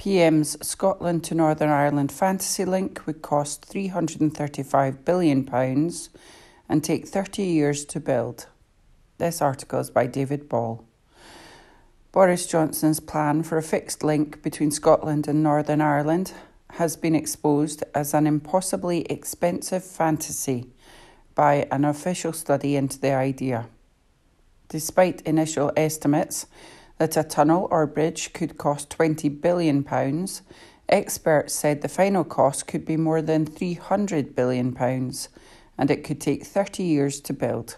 PM's Scotland to Northern Ireland fantasy link would cost £335 billion and take 30 years to build. This article is by David Ball. Boris Johnson's plan for a fixed link between Scotland and Northern Ireland has been exposed as an impossibly expensive fantasy by an official study into the idea. Despite initial estimates that a tunnel or bridge could cost £20 billion, experts said the final cost could be more than £300 billion and it could take 30 years to build.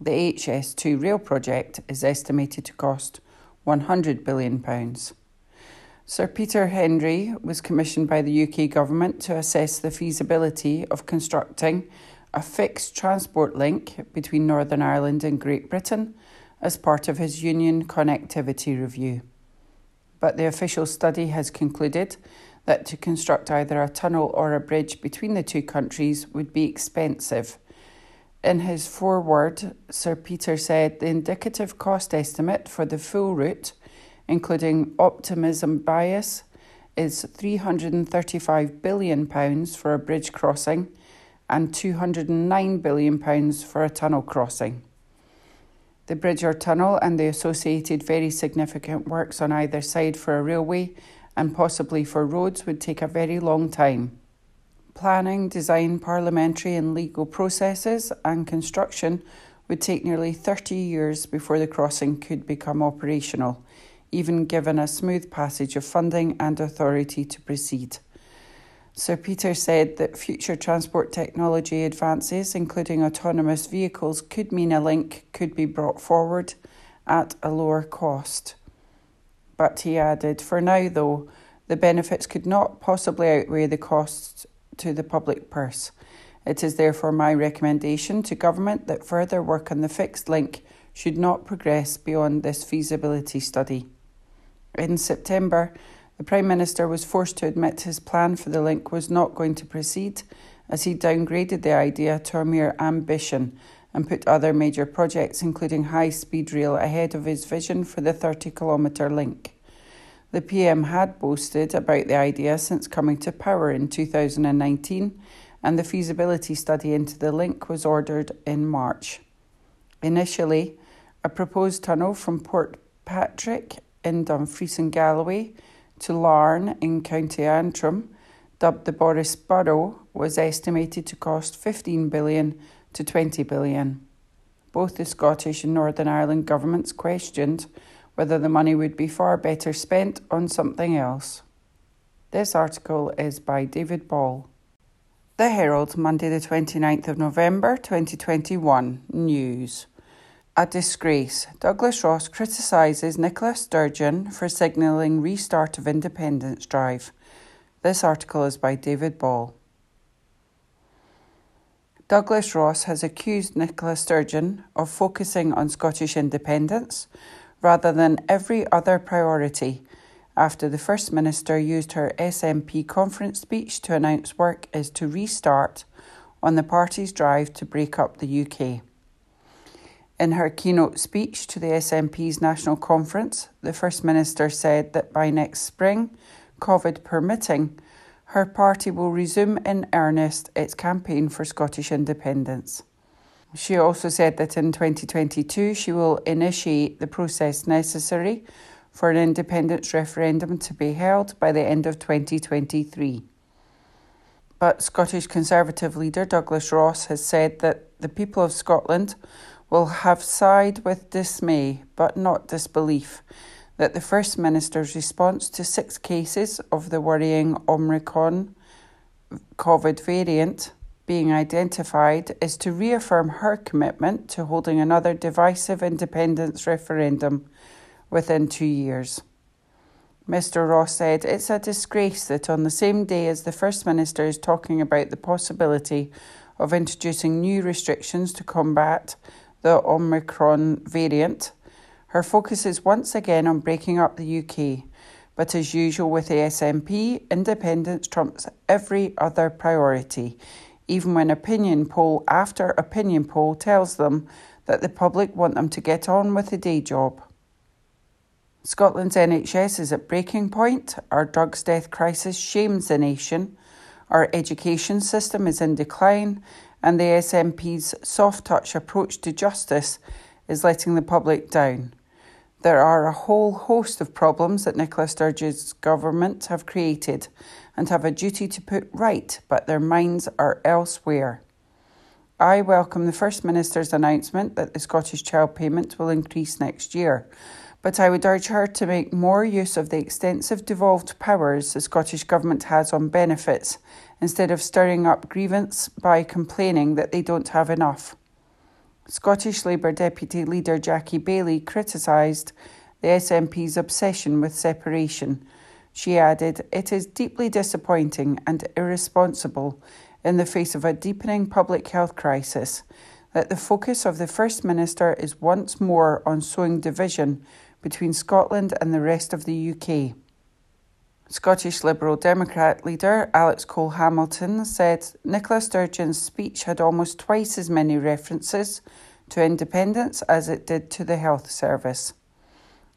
The HS2 rail project is estimated to cost £100 billion. Sir Peter Hendy was commissioned by the UK government to assess the feasibility of constructing a fixed transport link between Northern Ireland and Great Britain as part of his Union Connectivity Review. But the official study has concluded that to construct either a tunnel or a bridge between the two countries would be expensive. In his foreword, Sir Peter said the indicative cost estimate for the full route, including optimism bias, is £335 billion for a bridge crossing and £209 billion for a tunnel crossing. The bridge or tunnel and the associated very significant works on either side for a railway and possibly for roads would take a very long time. Planning, design, parliamentary and legal processes and construction would take nearly 30 years before the crossing could become operational, even given a smooth passage of funding and authority to proceed. Sir Peter said that future transport technology advances, including autonomous vehicles, could mean a link could be brought forward at a lower cost. But he added, for now, though, the benefits could not possibly outweigh the costs to the public purse. It is therefore my recommendation to Government that further work on the fixed link should not progress beyond this feasibility study. In September, the Prime Minister was forced to admit his plan for the link was not going to proceed as he downgraded the idea to a mere ambition and put other major projects, including high speed rail, ahead of his vision for the 30 kilometre link. The PM had boasted about the idea since coming to power in 2019, and the feasibility study into the link was ordered in March. Initially, a proposed tunnel from Port Patrick in Dumfries and Galloway to Larne in County Antrim, dubbed the Boris Burrow, was estimated to cost 15 billion to 20 billion. Both the Scottish and Northern Ireland governments questioned whether the money would be far better spent on something else. This article is by David Ball. The Herald, Monday, the 29th of November 2021. News. A disgrace. Douglas Ross criticises Nicola Sturgeon for signalling restart of independence drive. This article is by David Ball. Douglas Ross has accused Nicola Sturgeon of focusing on Scottish independence rather than every other priority after the First Minister used her SNP conference speech to announce work is to restart on the party's drive to break up the UK. In her keynote speech to the SNP's national conference, the First Minister said that by next spring, COVID permitting, her party will resume in earnest its campaign for Scottish independence. She also said that in 2022 she will initiate the process necessary for an independence referendum to be held by the end of 2023. But Scottish Conservative leader Douglas Ross has said that the people of Scotland will have sighed with dismay but not disbelief that the First Minister's response to six cases of the worrying Omicron COVID variant being identified is to reaffirm her commitment to holding another divisive independence referendum within two years. Mr. Ross said, It's a disgrace that on the same day as the First Minister is talking about the possibility of introducing new restrictions to combat the Omicron variant, her focus is once again on breaking up the UK. But as usual with the SNP, independence trumps every other priority, even when opinion poll after opinion poll tells them that the public want them to get on with the day job. Scotland's NHS is at breaking point. Our drugs death crisis shames the nation. Our education system is in decline, and the SNP's soft touch approach to justice is letting the public down. There are a whole host of problems that Nicola Sturgeon's government have created and have a duty to put right, but their minds are elsewhere. I welcome the First Minister's announcement that the Scottish Child Payment will increase next year but I would urge her to make more use of the extensive devolved powers the Scottish Government has on benefits instead of stirring up grievance by complaining that they don't have enough. Scottish Labour Deputy Leader Jackie Baillie criticised the SNP's obsession with separation. She added, It is deeply disappointing and irresponsible in the face of a deepening public health crisis that the focus of the First Minister is once more on sowing division between Scotland and the rest of the UK. Scottish Liberal Democrat leader Alex Cole Hamilton said Nicola Sturgeon's speech had almost twice as many references to independence as it did to the health service.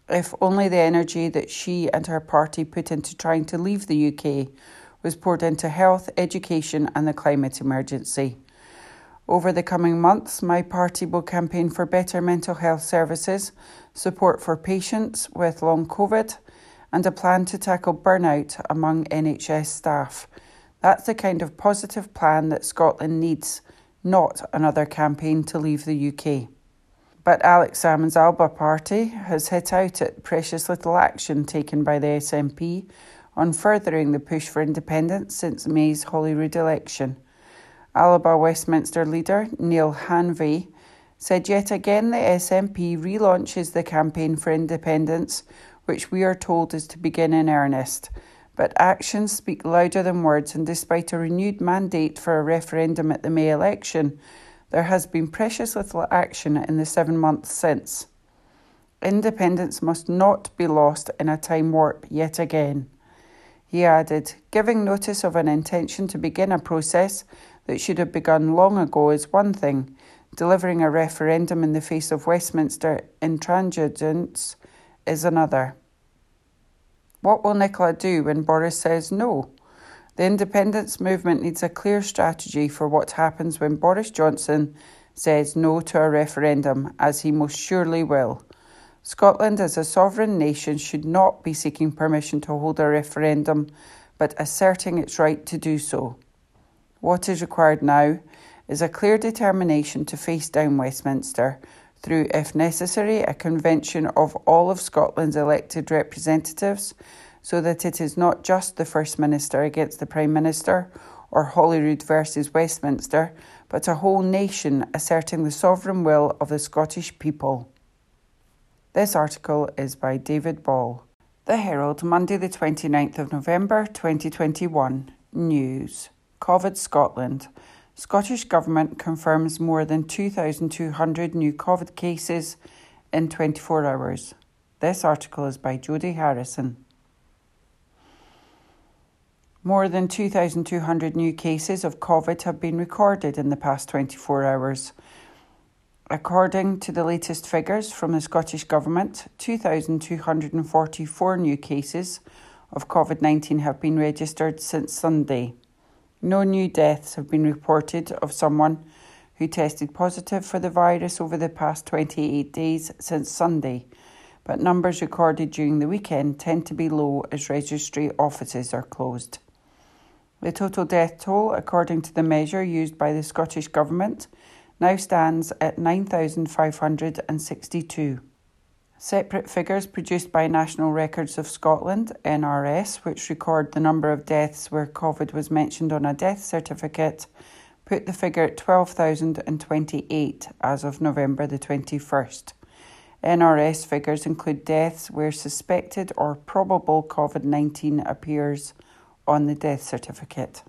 If only the energy that she and her party put into trying to leave the UK was poured into health, education, and the climate emergency. Over the coming months, my party will campaign for better mental health services, support for patients with long COVID, and a plan to tackle burnout among NHS staff. That's the kind of positive plan that Scotland needs, not another campaign to leave the UK. But Alex Salmond's Alba party has hit out at precious little action taken by the SNP on furthering the push for independence since May's Holyrood election. Alba Westminster leader Neale Hanvey said yet again the SNP relaunches the campaign for independence, which we are told is to begin in earnest. But actions speak louder than words, and despite a renewed mandate for a referendum at the May election, there has been precious little action in the seven months since. Independence must not be lost in a time warp yet again. He added, giving notice of an intention to begin a process that should have begun long ago is one thing. Delivering a referendum in the face of Westminster intransigence is another. What will Nicola do when Boris says no? The independence movement needs a clear strategy for what happens when Boris Johnson says no to a referendum, as he most surely will. Scotland, as a sovereign nation, should not be seeking permission to hold a referendum, but asserting its right to do so. What is required now is a clear determination to face down Westminster, through, if necessary, a convention of all of Scotland's elected representatives so that it is not just the First Minister against the Prime Minister or Holyrood versus Westminster, but a whole nation asserting the sovereign will of the Scottish people. This article is by David Ball. The Herald, Monday, the 29th of November 2021. News COVID Scotland. Scottish Government confirms more than 2,200 new COVID cases in 24 hours. This article is by Jodie Harrison. More than 2,200 new cases of COVID have been recorded in the past 24 hours. According to the latest figures from the Scottish Government, 2,244 new cases of COVID 19 have been registered since Sunday. No new deaths have been reported of someone who tested positive for the virus over the past 28 days since Sunday, but numbers recorded during the weekend tend to be low as registry offices are closed. The total death toll, according to the measure used by the Scottish Government, now stands at 9,562. Separate figures produced by National Records of Scotland, NRS, which record the number of deaths where COVID was mentioned on a death certificate, put the figure at 12,028 as of November the 21st. NRS figures include deaths where suspected or probable COVID 19 appears on the death certificate.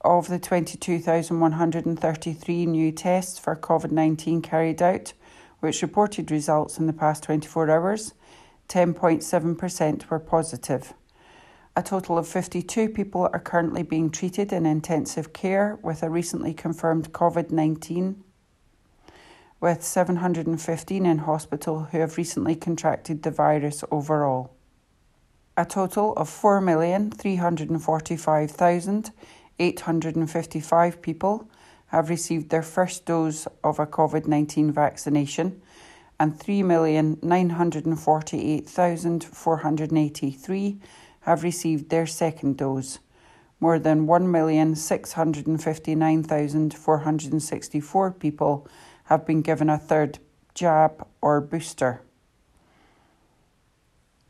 Of the 22,133 new tests for COVID 19 carried out, which reported results in the past 24 hours, 10.7% were positive. A total of 52 people are currently being treated in intensive care with a recently confirmed COVID 19, with 715 in hospital who have recently contracted the virus overall a total of 4,345,855 people have received their first dose of a COVID 19 vaccination, and 3,948,483 have received their second dose. More than 1,659,464 people have been given a third jab or booster.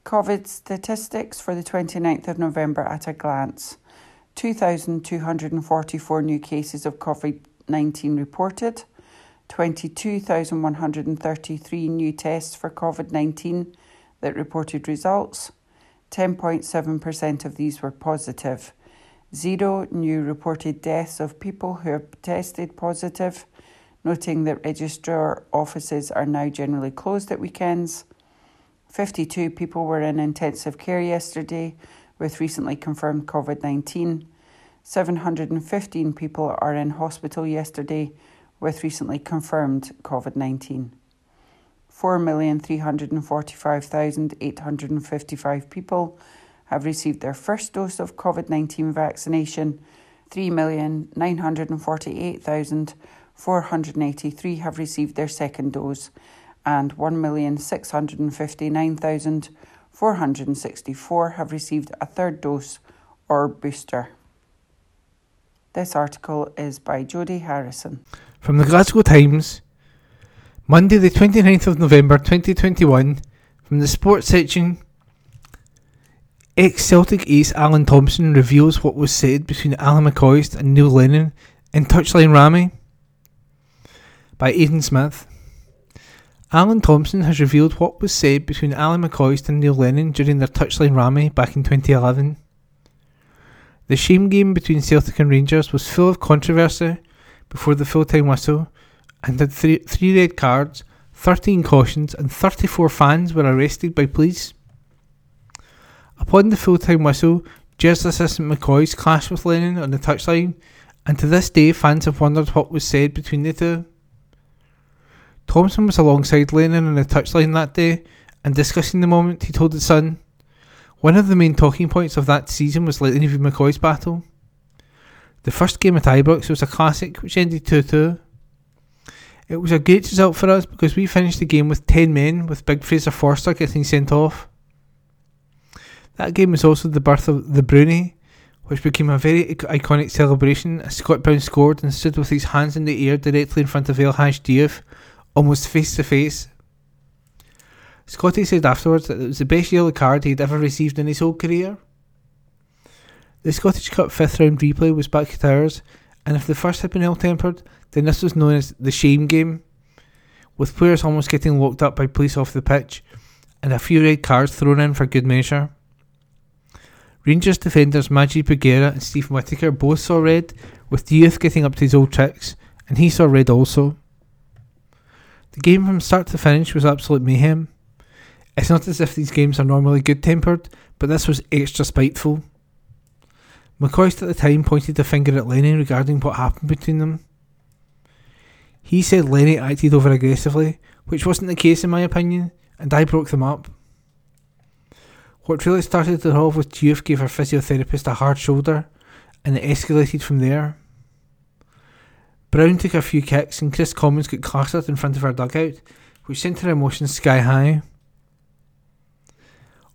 COVID statistics for the 29th of November at a glance 2,244 new cases of COVID 19 reported, 22,133 new tests for COVID 19 that reported results, 10.7% of these were positive. Zero new reported deaths of people who have tested positive, noting that registrar offices are now generally closed at weekends. 52 people were in intensive care yesterday with recently confirmed COVID 19. 715 people are in hospital yesterday with recently confirmed COVID 19. 4,345,855 people have received their first dose of COVID 19 vaccination. 3,948,483 have received their second dose, and 1,659,464 have received a third dose or booster. This article is by Jodie Harrison. From the Glasgow Times, Monday, the 29th of November 2021, from the sports section. Ex Celtic ace Alan Thompson reveals what was said between Alan McCoist and Neil Lennon in Touchline Ramie by Aidan Smith. Alan Thompson has revealed what was said between Alan McCoist and Neil Lennon during their touchline Ramie back in 2011. The shame game between Celtic and Rangers was full of controversy before the full time whistle and had three, three red cards, 13 cautions, and 34 fans were arrested by police. Upon the full time whistle, Gers assistant McCoist clashed with Lennon on the touchline, and to this day fans have wondered what was said between the two. Thompson was alongside Lennon on the touchline that day, and discussing the moment, he told the Sun, One of the main talking points of that season was Lennon v McCoist battle. The first game at Ibrox was a classic, which ended 2 2. It was a great result for us because we finished the game with 10 men, with Big Fraser Forster getting sent off. That game was also the birth of the Brownie, which became a very iconic celebration as Scott Brown scored and stood with his hands in the air directly in front of El Diouf almost face to face. Scotty said afterwards that it was the best yellow card he'd ever received in his whole career. The Scottish Cup fifth round replay was back at ours, and if the first had been ill tempered, then this was known as the shame game, with players almost getting locked up by police off the pitch, and a few red cards thrown in for good measure. Rangers defenders Madjid Bougherra and Steve Whittaker both saw red, with the youth getting up to his old tricks, and he saw red also. The game from start to finish was absolute mayhem. It's not as if these games are normally good tempered, but this was extra spiteful. McCoist at the time pointed a finger at Lenny regarding what happened between them. He said Lenny acted over aggressively, which wasn't the case in my opinion, and I broke them up. What really started it off was Diouf gave her physiotherapist a hard shoulder, and it escalated from there. Brown took a few kicks, and Kris Commons got clattered in front of her dugout, which sent her emotions sky high.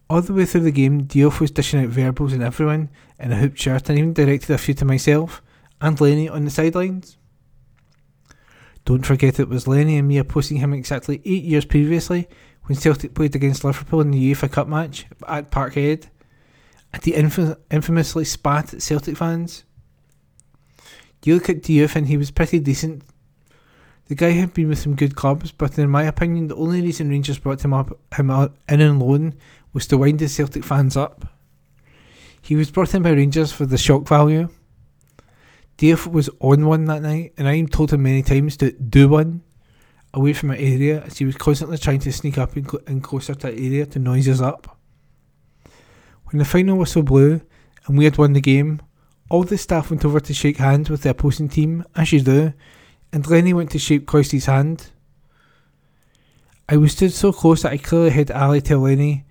All the way through the game, Diouf was dishing out verbals at everyone in a hoop shirt and even directed a few to myself and Lenny on the sidelines. Don't forget it was Lenny and me opposing him exactly eight years previously when Celtic played against Liverpool in the UEFA Cup match at Parkhead, and he infam- infamously spat at Celtic fans. You look at Diouf and he was pretty decent. The guy had been with some good clubs, but in my opinion, the only reason Rangers brought him up him in on loan was to wind the Celtic fans up. He was brought in by Rangers for the shock value. Diouf was on one that night, and I told him many times to do one away from my area as he was constantly trying to sneak up in, cl- closer to that area to noise us up. When the final whistle blew and we had won the game, all the staff went over to shake hands with the opposing team, as you do, and Lenny went to shake Coisty's hand. I was stood so close that I clearly heard Ali tell Lenny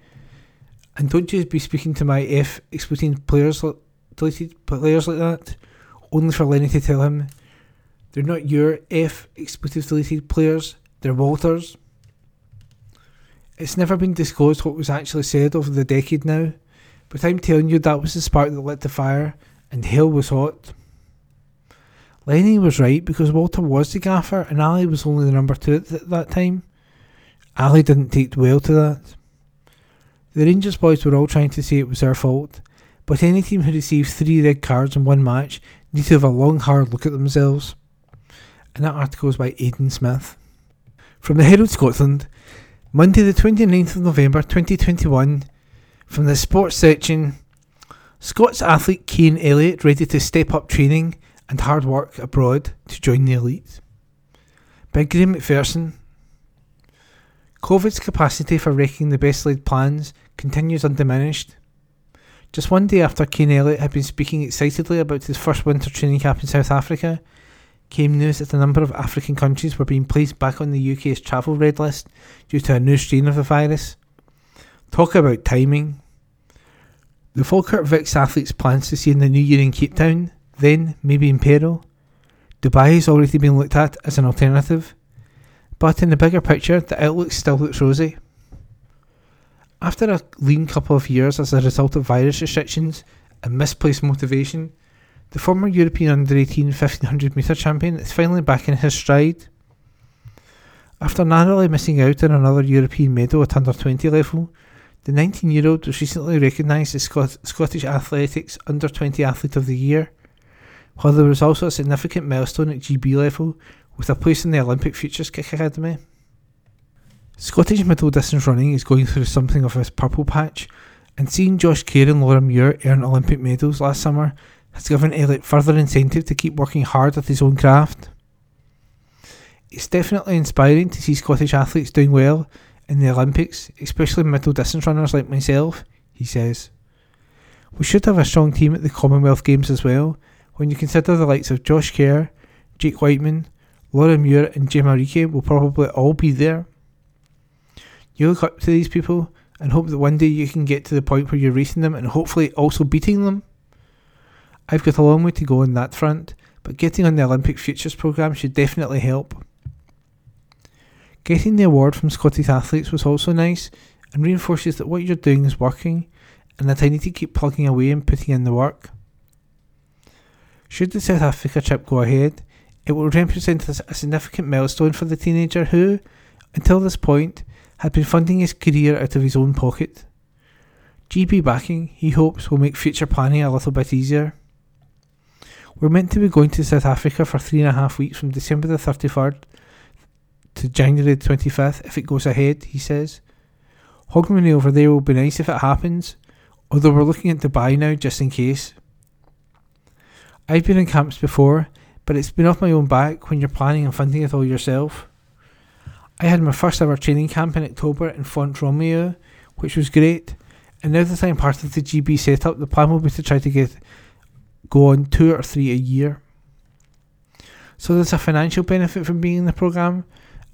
and don't just be speaking to my F exploiting players, deleted players like that, only for Lenny to tell him they're not your F expletive deleted players, they're Walter's. It's never been disclosed what was actually said over the decade now, but I'm telling you that was the spark that lit the fire, and hell was hot. Lenny was right because Walter was the gaffer and Ali was only the number two at th- that time. Ali didn't take well to that. The Rangers boys were all trying to say it was their fault, but any team who receives three red cards in one match need to have a long, hard look at themselves. And that article is by Aidan Smith. From the Herald Scotland, Monday the 29th of November 2021, from the sports section, Scots athlete Cian Elliott ready to step up training and hard work abroad to join the elite. By Graham McPherson. COVID's capacity for wrecking the best laid plans continues undiminished. Just one day after Cian Elliott had been speaking excitedly about his first winter training camp in South Africa, came news that a number of African countries were being placed back on the UK's travel red list due to a new strain of the virus. Talk about timing. The Falkirk Vics athletes plans to see in the new year in Cape Town, then maybe in peril. Dubai has already been looked at as an alternative, but in the bigger picture, the outlook still looks rosy. After a lean couple of years as a result of virus restrictions and misplaced motivation, the former European under 18 1500 metre champion is finally back in his stride. After narrowly missing out on another European medal at under 20 level, the 19 year old was recently recognised as Scot- Scottish Athletics Under 20 Athlete of the Year, while there was also a significant milestone at GB level with a place in the Olympic Futures Kick Academy. Scottish middle distance running is going through something of a purple patch, and seeing Josh Kerr and Laura Muir earn Olympic medals last summer has given Elliot further incentive to keep working hard at his own craft. It's definitely inspiring to see Scottish athletes doing well in the Olympics, especially middle distance runners like myself, he says. We should have a strong team at the Commonwealth Games as well, when you consider the likes of Josh Kerr, Jake Wightman, Laura Muir, and Gemma Reekie will probably all be there. You look up to these people and hope that one day you can get to the point where you're racing them and hopefully also beating them. I've got a long way to go on that front, but getting on the Olympic Futures programme should definitely help. Getting the award from Scottish athletes was also nice and reinforces that what you're doing is working and that I need to keep plugging away and putting in the work. Should the South Africa trip go ahead, It will represent a significant milestone for the teenager who, until this point, had been funding his career out of his own pocket. GB backing, he hopes, will make future planning a little bit easier. We're meant to be going to South Africa for three and a half weeks from December the 33rd to January the 25th if it goes ahead, he says. Hogmanay over there will be nice if it happens, although we're looking at Dubai now just in case. I've been in camps before, but it's been off my own back when you're planning and funding it all yourself. I had my first ever training camp in October in Font Romeu, which was great, and now that I'm part of the GB setup, the plan will be to try to get go on two or three a year. So there's a financial benefit from being in the programme,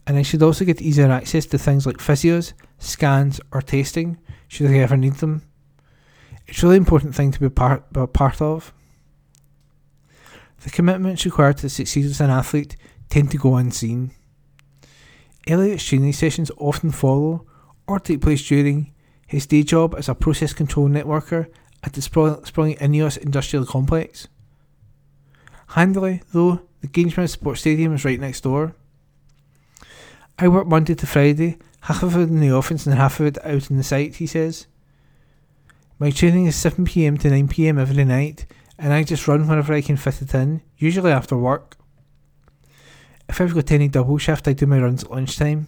and I should also get easier access to things like physios, scans, or tasting, should I ever need them. It's a really important thing to be part, be part of. The commitments required to succeed as an athlete tend to go unseen. Elliot's training sessions often follow, or take place during, his day job as a process control networker at the sprawling Ineos Industrial Complex. Handily, though, the Grangemouth Sports Stadium is right next door. I work Monday to Friday, half of it in the office and half of it out in the site, he says. My training is 7pm to 9pm every night, and I just run whenever I can fit it in, usually after work. If I've got any double shift, I do my runs at lunchtime.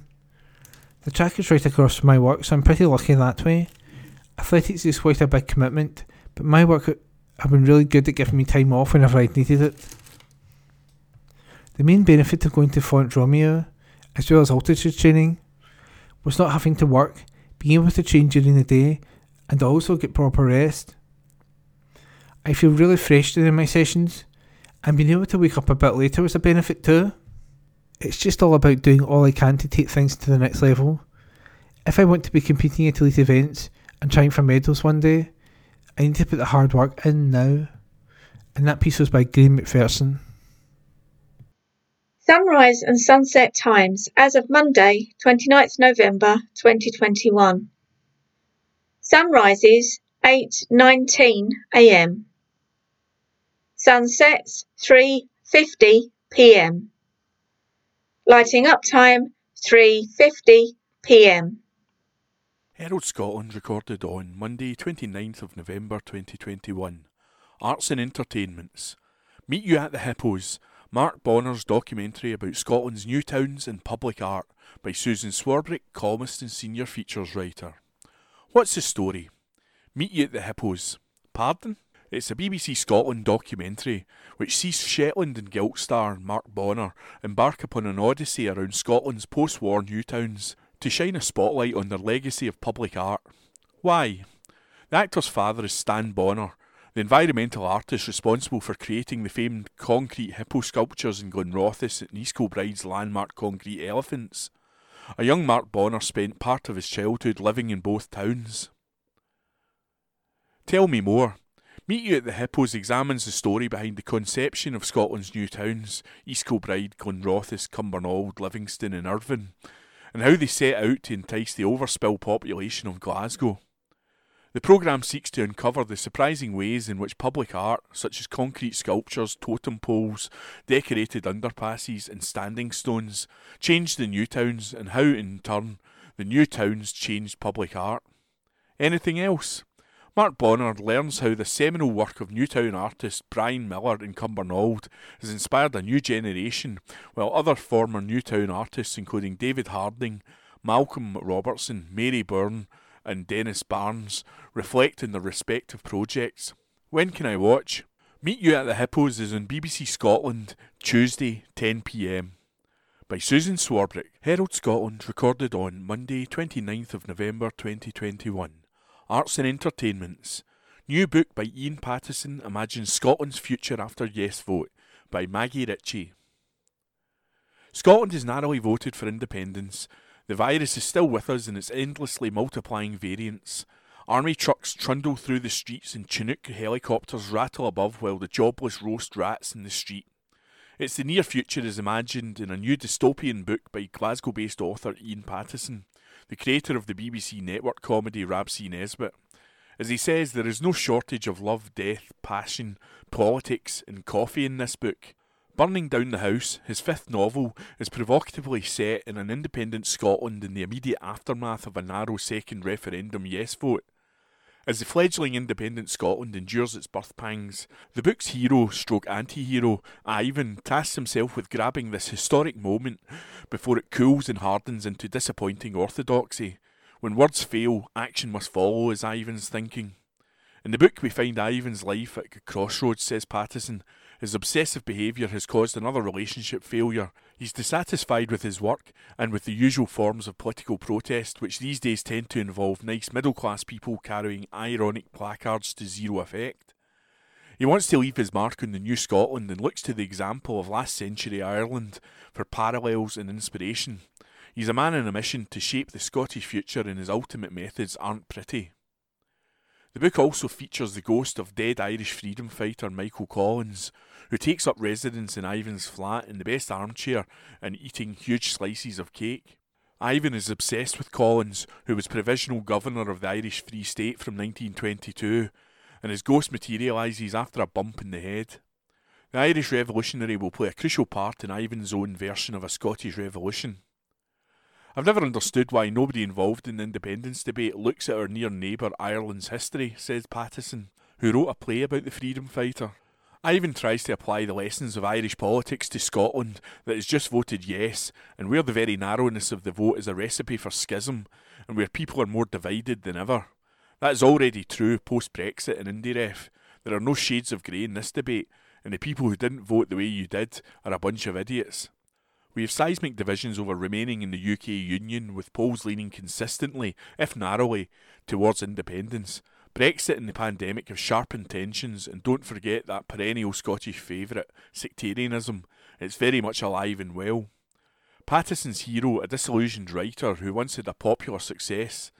The track is right across from my work, so I'm pretty lucky that way. Athletics is quite a big commitment, but my work have been really good at giving me time off whenever I needed it. The main benefit of going to Font Romeu as well as altitude training, was not having to work, being able to train during the day, and also get proper rest. I feel really fresh during my sessions, and being able to wake up a bit later was a benefit too. It's just all about doing all I can to take things to the next level. If I want to be competing at elite events and trying for medals one day, I need to put the hard work in now. And that piece was by Graham McPherson. Sunrise and sunset times as of Monday, 29th November 2021. Sunrises 8:19 a.m. Sunsets 3:50 p.m. Lighting up time 3:50 p.m. Herald Scotland recorded on Monday 29th of November 2021. Arts and Entertainments. Meet you at the Hippos Mark Bonnar's documentary about Scotland's new towns and public art by Susan Swarbrick, columnist and senior features writer. What's the story? Meet you at the Hippos. Pardon? It's a BBC Scotland documentary which sees Shetland and Guilt star Mark Bonnar embark upon an odyssey around Scotland's post war new towns to shine a spotlight on their legacy of public art. Why? The actor's father is Stan Bonnar, the environmental artist responsible for creating the famed concrete hippo sculptures in Glenrothes and East Kilbride's landmark concrete elephants. A young Mark Bonnar spent part of his childhood living in both towns. Tell me more. Meet You at the Hippos examines the story behind the conception of Scotland's new towns, East Kilbride, Glenrothes, Cumbernauld, Livingston and Irvine, and how they set out to entice the overspill population of Glasgow. The programme seeks to uncover the surprising ways in which public art, such as concrete sculptures, totem poles, decorated underpasses, and standing stones, changed the new towns and how, in turn, the new towns changed public art. Anything else? Mark Bonnar learns how the seminal work of Newtown artist Brian Miller in Cumbernauld has inspired a new generation, while other former Newtown artists, including David Harding, Malcolm Robertson, Mary Byrne, and Dennis Barnes reflect in their respective projects. When can I watch? Meet You at the Hippos is on BBC Scotland, Tuesday, 10pm. By Susan Swarbrick, Herald Scotland, recorded on Monday, 29th of November 2021. Arts and Entertainments. New book by Ian Pattison imagines Scotland's future after Yes Vote by Maggie Ritchie. Scotland has narrowly voted for independence, the virus is still with us in its endlessly multiplying variants. Army trucks trundle through the streets and Chinook helicopters rattle above while the jobless roast rats in the street. It's the near future as imagined in a new dystopian book by Glasgow based author Ian Pattison, the creator of the BBC network comedy C. Nesbitt. As he says, there is no shortage of love, death, passion, politics, and coffee in this book. Burning Down the House, his fifth novel, is provocatively set in an independent Scotland in the immediate aftermath of a narrow second referendum yes vote. As the fledgling independent Scotland endures its birth pangs, the book's hero stroke anti hero, Ivan, tasks himself with grabbing this historic moment before it cools and hardens into disappointing orthodoxy. When words fail, action must follow, is Ivan's thinking. In the book, we find Ivan's life at a crossroads, says Pattison. His obsessive behaviour has caused another relationship failure. He's dissatisfied with his work and with the usual forms of political protest, which these days tend to involve nice middle class people carrying ironic placards to zero effect. He wants to leave his mark on the new Scotland and looks to the example of last century Ireland for parallels and inspiration. He's a man on a mission to shape the Scottish future, and his ultimate methods aren't pretty. The book also features the ghost of dead Irish freedom fighter Michael Collins, who takes up residence in Ivan's flat in the best armchair and eating huge slices of cake. Ivan is obsessed with Collins, who was provisional governor of the Irish Free State from 1922, and his ghost materialises after a bump in the head. The Irish Revolutionary will play a crucial part in Ivan's own version of a Scottish Revolution. I've never understood why nobody involved in the independence debate looks at our near neighbour Ireland's history, says Pattison, who wrote a play about the freedom fighter. Ivan tries to apply the lessons of Irish politics to Scotland that has just voted yes, and where the very narrowness of the vote is a recipe for schism, and where people are more divided than ever. That is already true post Brexit and IndyRef. There are no shades of grey in this debate, and the people who didn't vote the way you did are a bunch of idiots. We have seismic divisions over remaining in the UK Union, with polls leaning consistently, if narrowly, towards independence. Brexit and the pandemic have sharpened tensions, and don't forget that perennial Scottish favourite, sectarianism. It's very much alive and well. Pattison's hero, a disillusioned writer who once had a popular success,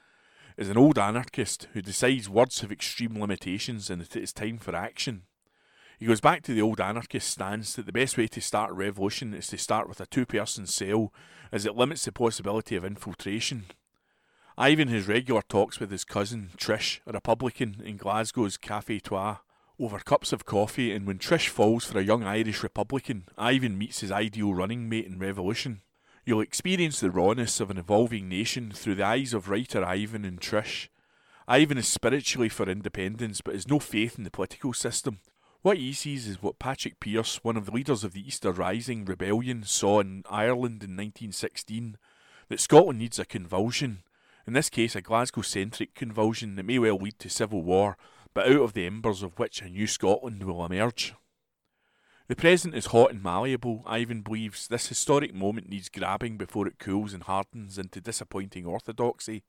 is an old anarchist who decides words have extreme limitations and that it is time for action. He goes back to the old anarchist stance that the best way to start a revolution is to start with a two person cell, as it limits the possibility of infiltration. Ivan has regular talks with his cousin, Trish, a Republican, in Glasgow's Cafe Trois, over cups of coffee, and when Trish falls for a young Irish Republican, Ivan meets his ideal running mate in revolution. You'll experience the rawness of an evolving nation through the eyes of writer Ivan and Trish. Ivan is spiritually for independence, but has no faith in the political system. What he sees is what Patrick Pearse, one of the leaders of the Easter Rising rebellion, saw in Ireland in 1916 that Scotland needs a convulsion, in this case a Glasgow centric convulsion that may well lead to civil war, but out of the embers of which a new Scotland will emerge. The present is hot and malleable, Ivan believes. This historic moment needs grabbing before it cools and hardens into disappointing orthodoxy.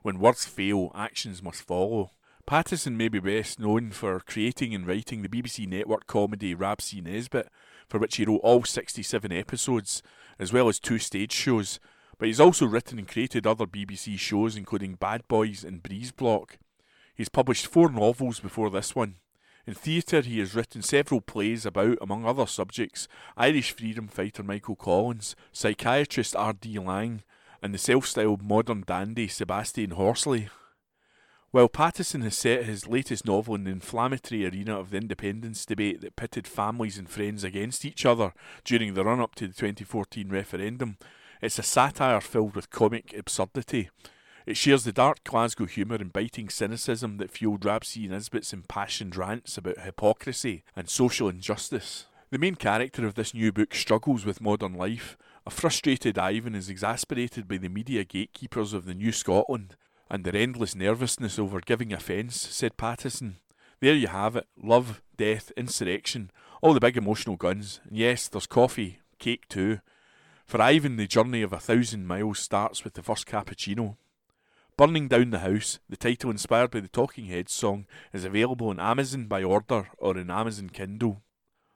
When words fail, actions must follow. Pattison may be best known for creating and writing the BBC network comedy Rab C. Nesbitt, for which he wrote all 67 episodes, as well as two stage shows, but he's also written and created other BBC shows, including Bad Boys and Breeze Block. He's published four novels before this one. In theatre, he has written several plays about, among other subjects, Irish freedom fighter Michael Collins, psychiatrist R.D. Laing, and the self styled modern dandy Sebastian Horsley. While Pattison has set his latest novel in the inflammatory arena of the independence debate that pitted families and friends against each other during the run up to the 2014 referendum, it's a satire filled with comic absurdity. It shares the dark Glasgow humour and biting cynicism that fueled Rab C. Nesbitt's impassioned rants about hypocrisy and social injustice. The main character of this new book struggles with modern life. A frustrated Ivan is exasperated by the media gatekeepers of the new Scotland and their endless nervousness over giving offence, said Pattison. There you have it love, death, insurrection, all the big emotional guns. And yes, there's coffee, cake too. For Ivan, the journey of a thousand miles starts with the first cappuccino. Burning Down the House, the title inspired by the Talking Heads song, is available on Amazon by order or in Amazon Kindle.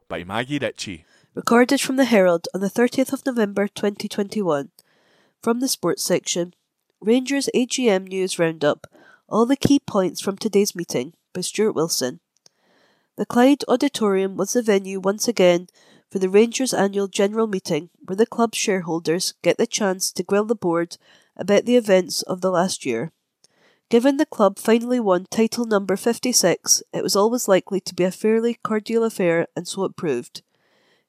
By Maggie Ritchie. Recorded from the Herald on the 30th of November 2021. From the sports section. Rangers AGM News Roundup All the Key Points from Today's Meeting by Stuart Wilson. The Clyde Auditorium was the venue once again for the Rangers annual general meeting, where the club's shareholders get the chance to grill the board about the events of the last year. Given the club finally won title number 56, it was always likely to be a fairly cordial affair, and so it proved.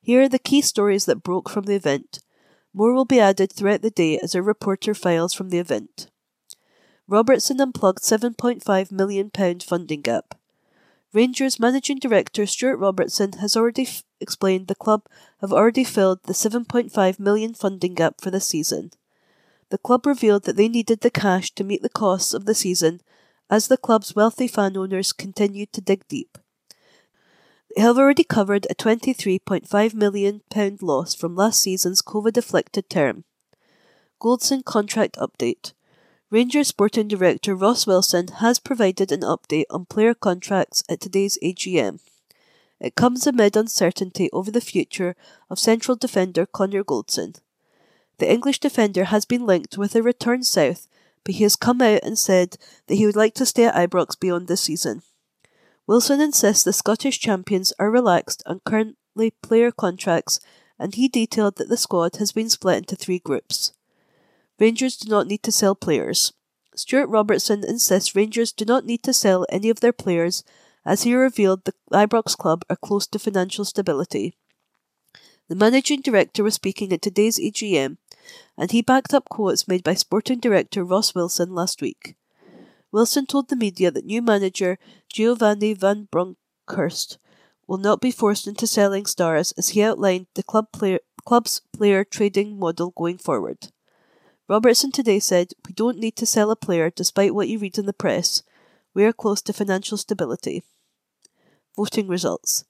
Here are the key stories that broke from the event. More will be added throughout the day as a reporter files from the event. Robertson unplugged £7.5 million funding gap. Rangers managing director Stuart Robertson has already f- explained the club have already filled the 7.5 million funding gap for the season. The club revealed that they needed the cash to meet the costs of the season as the club's wealthy fan owners continued to dig deep. They have already covered a £23.5 million loss from last season's COVID afflicted term. Goldson contract update. Rangers sporting director Ross Wilson has provided an update on player contracts at today's AGM. It comes amid uncertainty over the future of central defender Connor Goldson. The English defender has been linked with a return south, but he has come out and said that he would like to stay at Ibrox beyond this season. Wilson insists the Scottish champions are relaxed on currently player contracts, and he detailed that the squad has been split into three groups. Rangers do not need to sell players. Stuart Robertson insists Rangers do not need to sell any of their players, as he revealed the Ibrox club are close to financial stability. The managing director was speaking at today's EGM, and he backed up quotes made by sporting director Ross Wilson last week. Wilson told the media that new manager Giovanni van Bronckhorst will not be forced into selling stars as he outlined the club player, club's player trading model going forward. Robertson today said, We don't need to sell a player despite what you read in the press. We are close to financial stability. Voting results.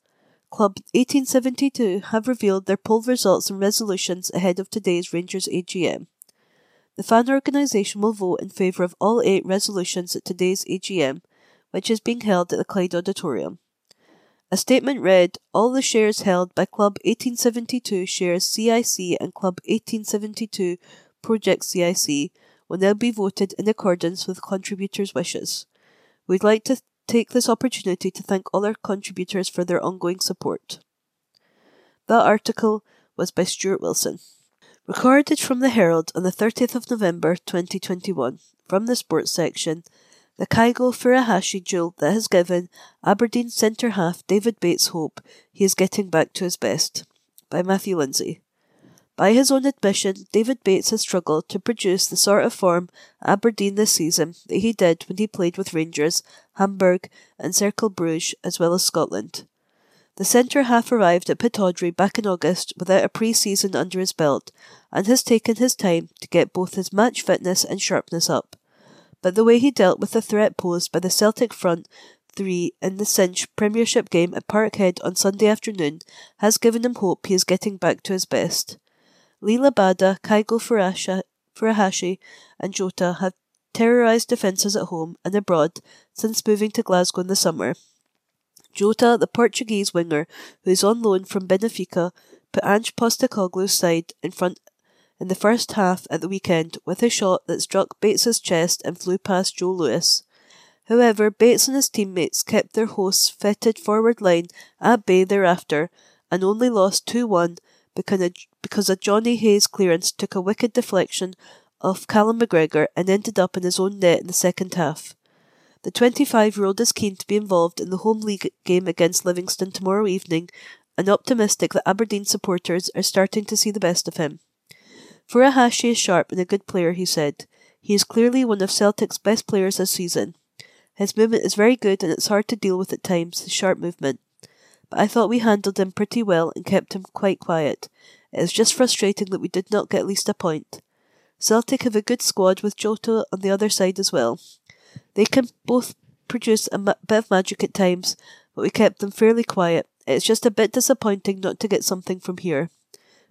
Club 1872 have revealed their poll results and resolutions ahead of today's Rangers AGM. The fan organisation will vote in favour of all eight resolutions at today's AGM, which is being held at the Clyde Auditorium. A statement read, All the shares held by Club 1872 shares CIC and Club 1872 Project CIC will now be voted in accordance with contributors' wishes. We'd like to take this opportunity to thank all our contributors for their ongoing support. That article was by Stuart Wilson. Recorded from the Herald on the 30th of November 2021, from the sports section, the Kyogo Furuhashi duel that has given Aberdeen centre half David Bates hope he is getting back to his best, by Matthew Lindsay. By his own admission, David Bates has struggled to produce the sort of form Aberdeen this season that he did when he played with Rangers, Hamburg, and Cercle Bruges, as well as Scotland. The centre half arrived at Pittodrie back in August without a pre season under his belt and has taken his time to get both his match fitness and sharpness up. But the way he dealt with the threat posed by the Celtic front three in the cinch Premiership game at Parkhead on Sunday afternoon has given him hope he is getting back to his best. Liel Abada, Kyogo Furuhashi, and Jota have terrorised defences at home and abroad since moving to Glasgow in the summer. Jota, the Portuguese winger who is on loan from Benfica, put Ange Postecoglou's side in front in the first half at the weekend with a shot that struck Bates's chest and flew past Joe Lewis. However, Bates and his teammates kept their host's fetid forward line at bay thereafter and only lost 2 1 because a, Johnny Hayes clearance took a wicked deflection off Callum McGregor and ended up in his own net in the second half. The 25 year old is keen to be involved in the home league game against Livingston tomorrow evening and optimistic that Aberdeen supporters are starting to see the best of him. Furuhashi is sharp and a good player, he said. He is clearly one of Celtic's best players this season. His movement is very good and it's hard to deal with at times, his sharp movement but I thought we handled him pretty well and kept him quite quiet. It is just frustrating that we did not get at least a point. Celtic have a good squad with Jota on the other side as well. They can both produce a bit of magic at times, but we kept them fairly quiet. It's just a bit disappointing not to get something from here.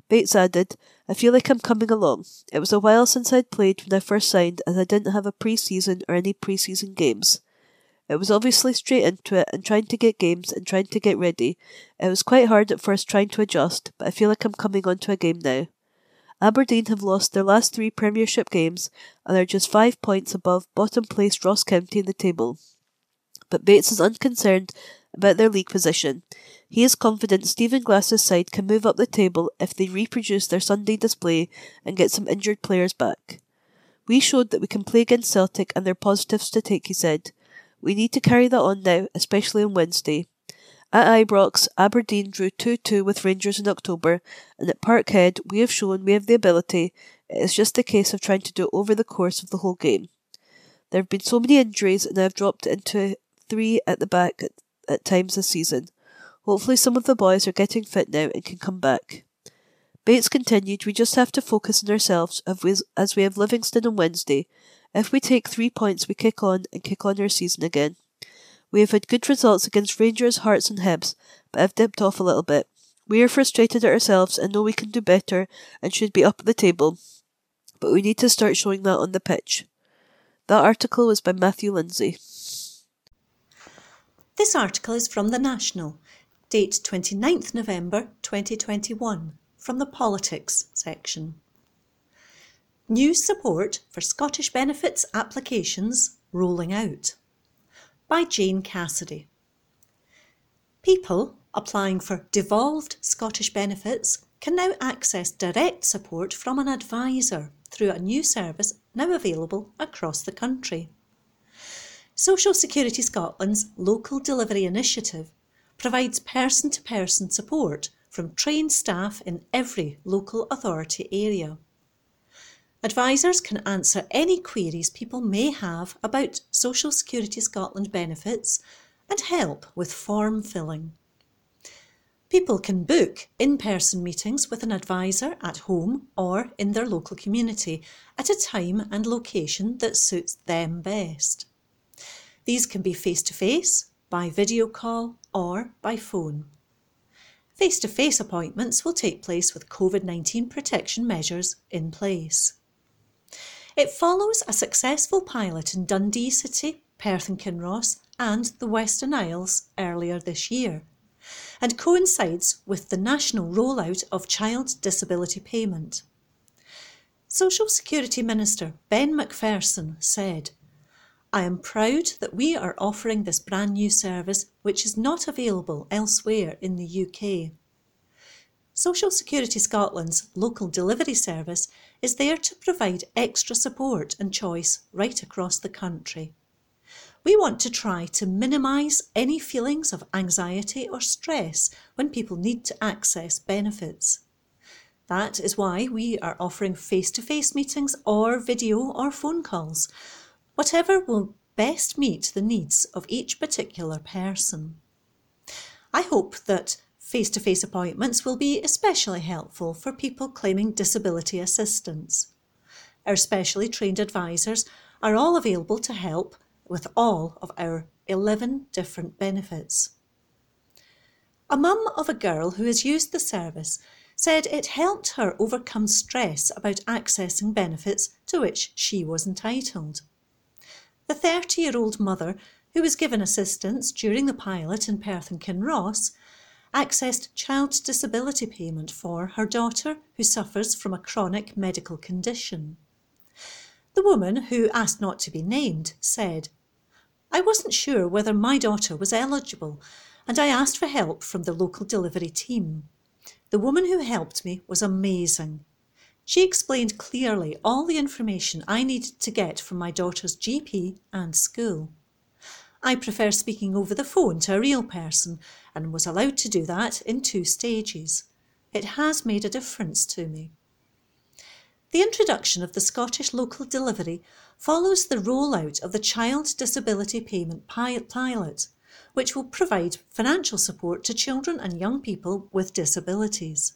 Bates added, I feel like I'm coming along. It was a while since I'd played when I first signed as I didn't have a pre-season or any pre-season games. It was obviously straight into it and trying to get games and trying to get ready. It was quite hard at first trying to adjust, but I feel like I'm coming onto a game now. Aberdeen have lost their last three Premiership games and are just five points above bottom placed Ross County in the table. But Bates is unconcerned about their league position. He is confident Stephen Glass's side can move up the table if they reproduce their Sunday display and get some injured players back. We showed that we can play against Celtic and their positives to take, he said. We need to carry that on now, especially on Wednesday. At Ibrox, Aberdeen drew 2 2 with Rangers in October, and at Parkhead, we have shown we have the ability. It is just a case of trying to do it over the course of the whole game. There have been so many injuries, and I have dropped into three at the back at, at times this season. Hopefully, some of the boys are getting fit now and can come back. Bates continued, We just have to focus on ourselves as we have Livingston on Wednesday. If we take three points, we kick on and kick on our season again. We have had good results against Rangers, Hearts, and Hibs, but have dipped off a little bit. We are frustrated at ourselves and know we can do better and should be up at the table, but we need to start showing that on the pitch. That article was by Matthew Lindsay. This article is from The National, date 29th November 2021, from the Politics section. New support for Scottish benefits applications rolling out by Jane Cassidy. People applying for devolved Scottish benefits can now access direct support from an advisor through a new service now available across the country. Social Security Scotland's Local Delivery Initiative provides person to person support from trained staff in every local authority area. Advisors can answer any queries people may have about Social Security Scotland benefits and help with form filling. People can book in person meetings with an advisor at home or in their local community at a time and location that suits them best. These can be face to face, by video call, or by phone. Face to face appointments will take place with COVID 19 protection measures in place. It follows a successful pilot in Dundee City, Perth and Kinross, and the Western Isles earlier this year, and coincides with the national rollout of child disability payment. Social Security Minister Ben Macpherson said, I am proud that we are offering this brand new service which is not available elsewhere in the UK. Social Security Scotland's local delivery service is there to provide extra support and choice right across the country. We want to try to minimise any feelings of anxiety or stress when people need to access benefits. That is why we are offering face to face meetings or video or phone calls, whatever will best meet the needs of each particular person. I hope that Face to face appointments will be especially helpful for people claiming disability assistance. Our specially trained advisors are all available to help with all of our 11 different benefits. A mum of a girl who has used the service said it helped her overcome stress about accessing benefits to which she was entitled. The 30 year old mother, who was given assistance during the pilot in Perth and Kinross, accessed child disability payment for her daughter who suffers from a chronic medical condition. The woman, who asked not to be named, said, I wasn't sure whether my daughter was eligible, and I asked for help from the local delivery team. The woman who helped me was amazing. She explained clearly all the information I needed to get from my daughter's GP and school. I prefer speaking over the phone to a real person and was allowed to do that in two stages. It has made a difference to me. The introduction of the Scottish local delivery follows the rollout of the Child Disability Payment Pilot, which will provide financial support to children and young people with disabilities.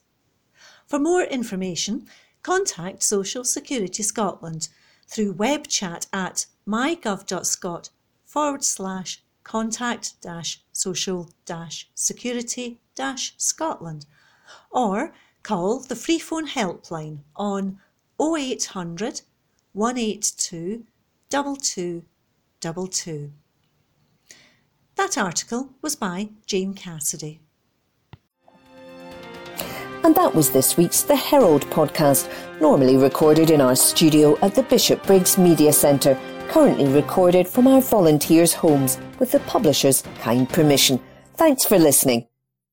For more information, contact Social Security Scotland through web chat at mygov.scot forward slash contact dash social dash security dash Scotland or call the free phone helpline on 0800 182 2222. That article was by Jane Cassidy. And that was this week's The Herald podcast, normally recorded in our studio at the Bishopbriggs Media Centre currently recorded from our volunteers' homes with the publisher's kind permission. Thanks for listening.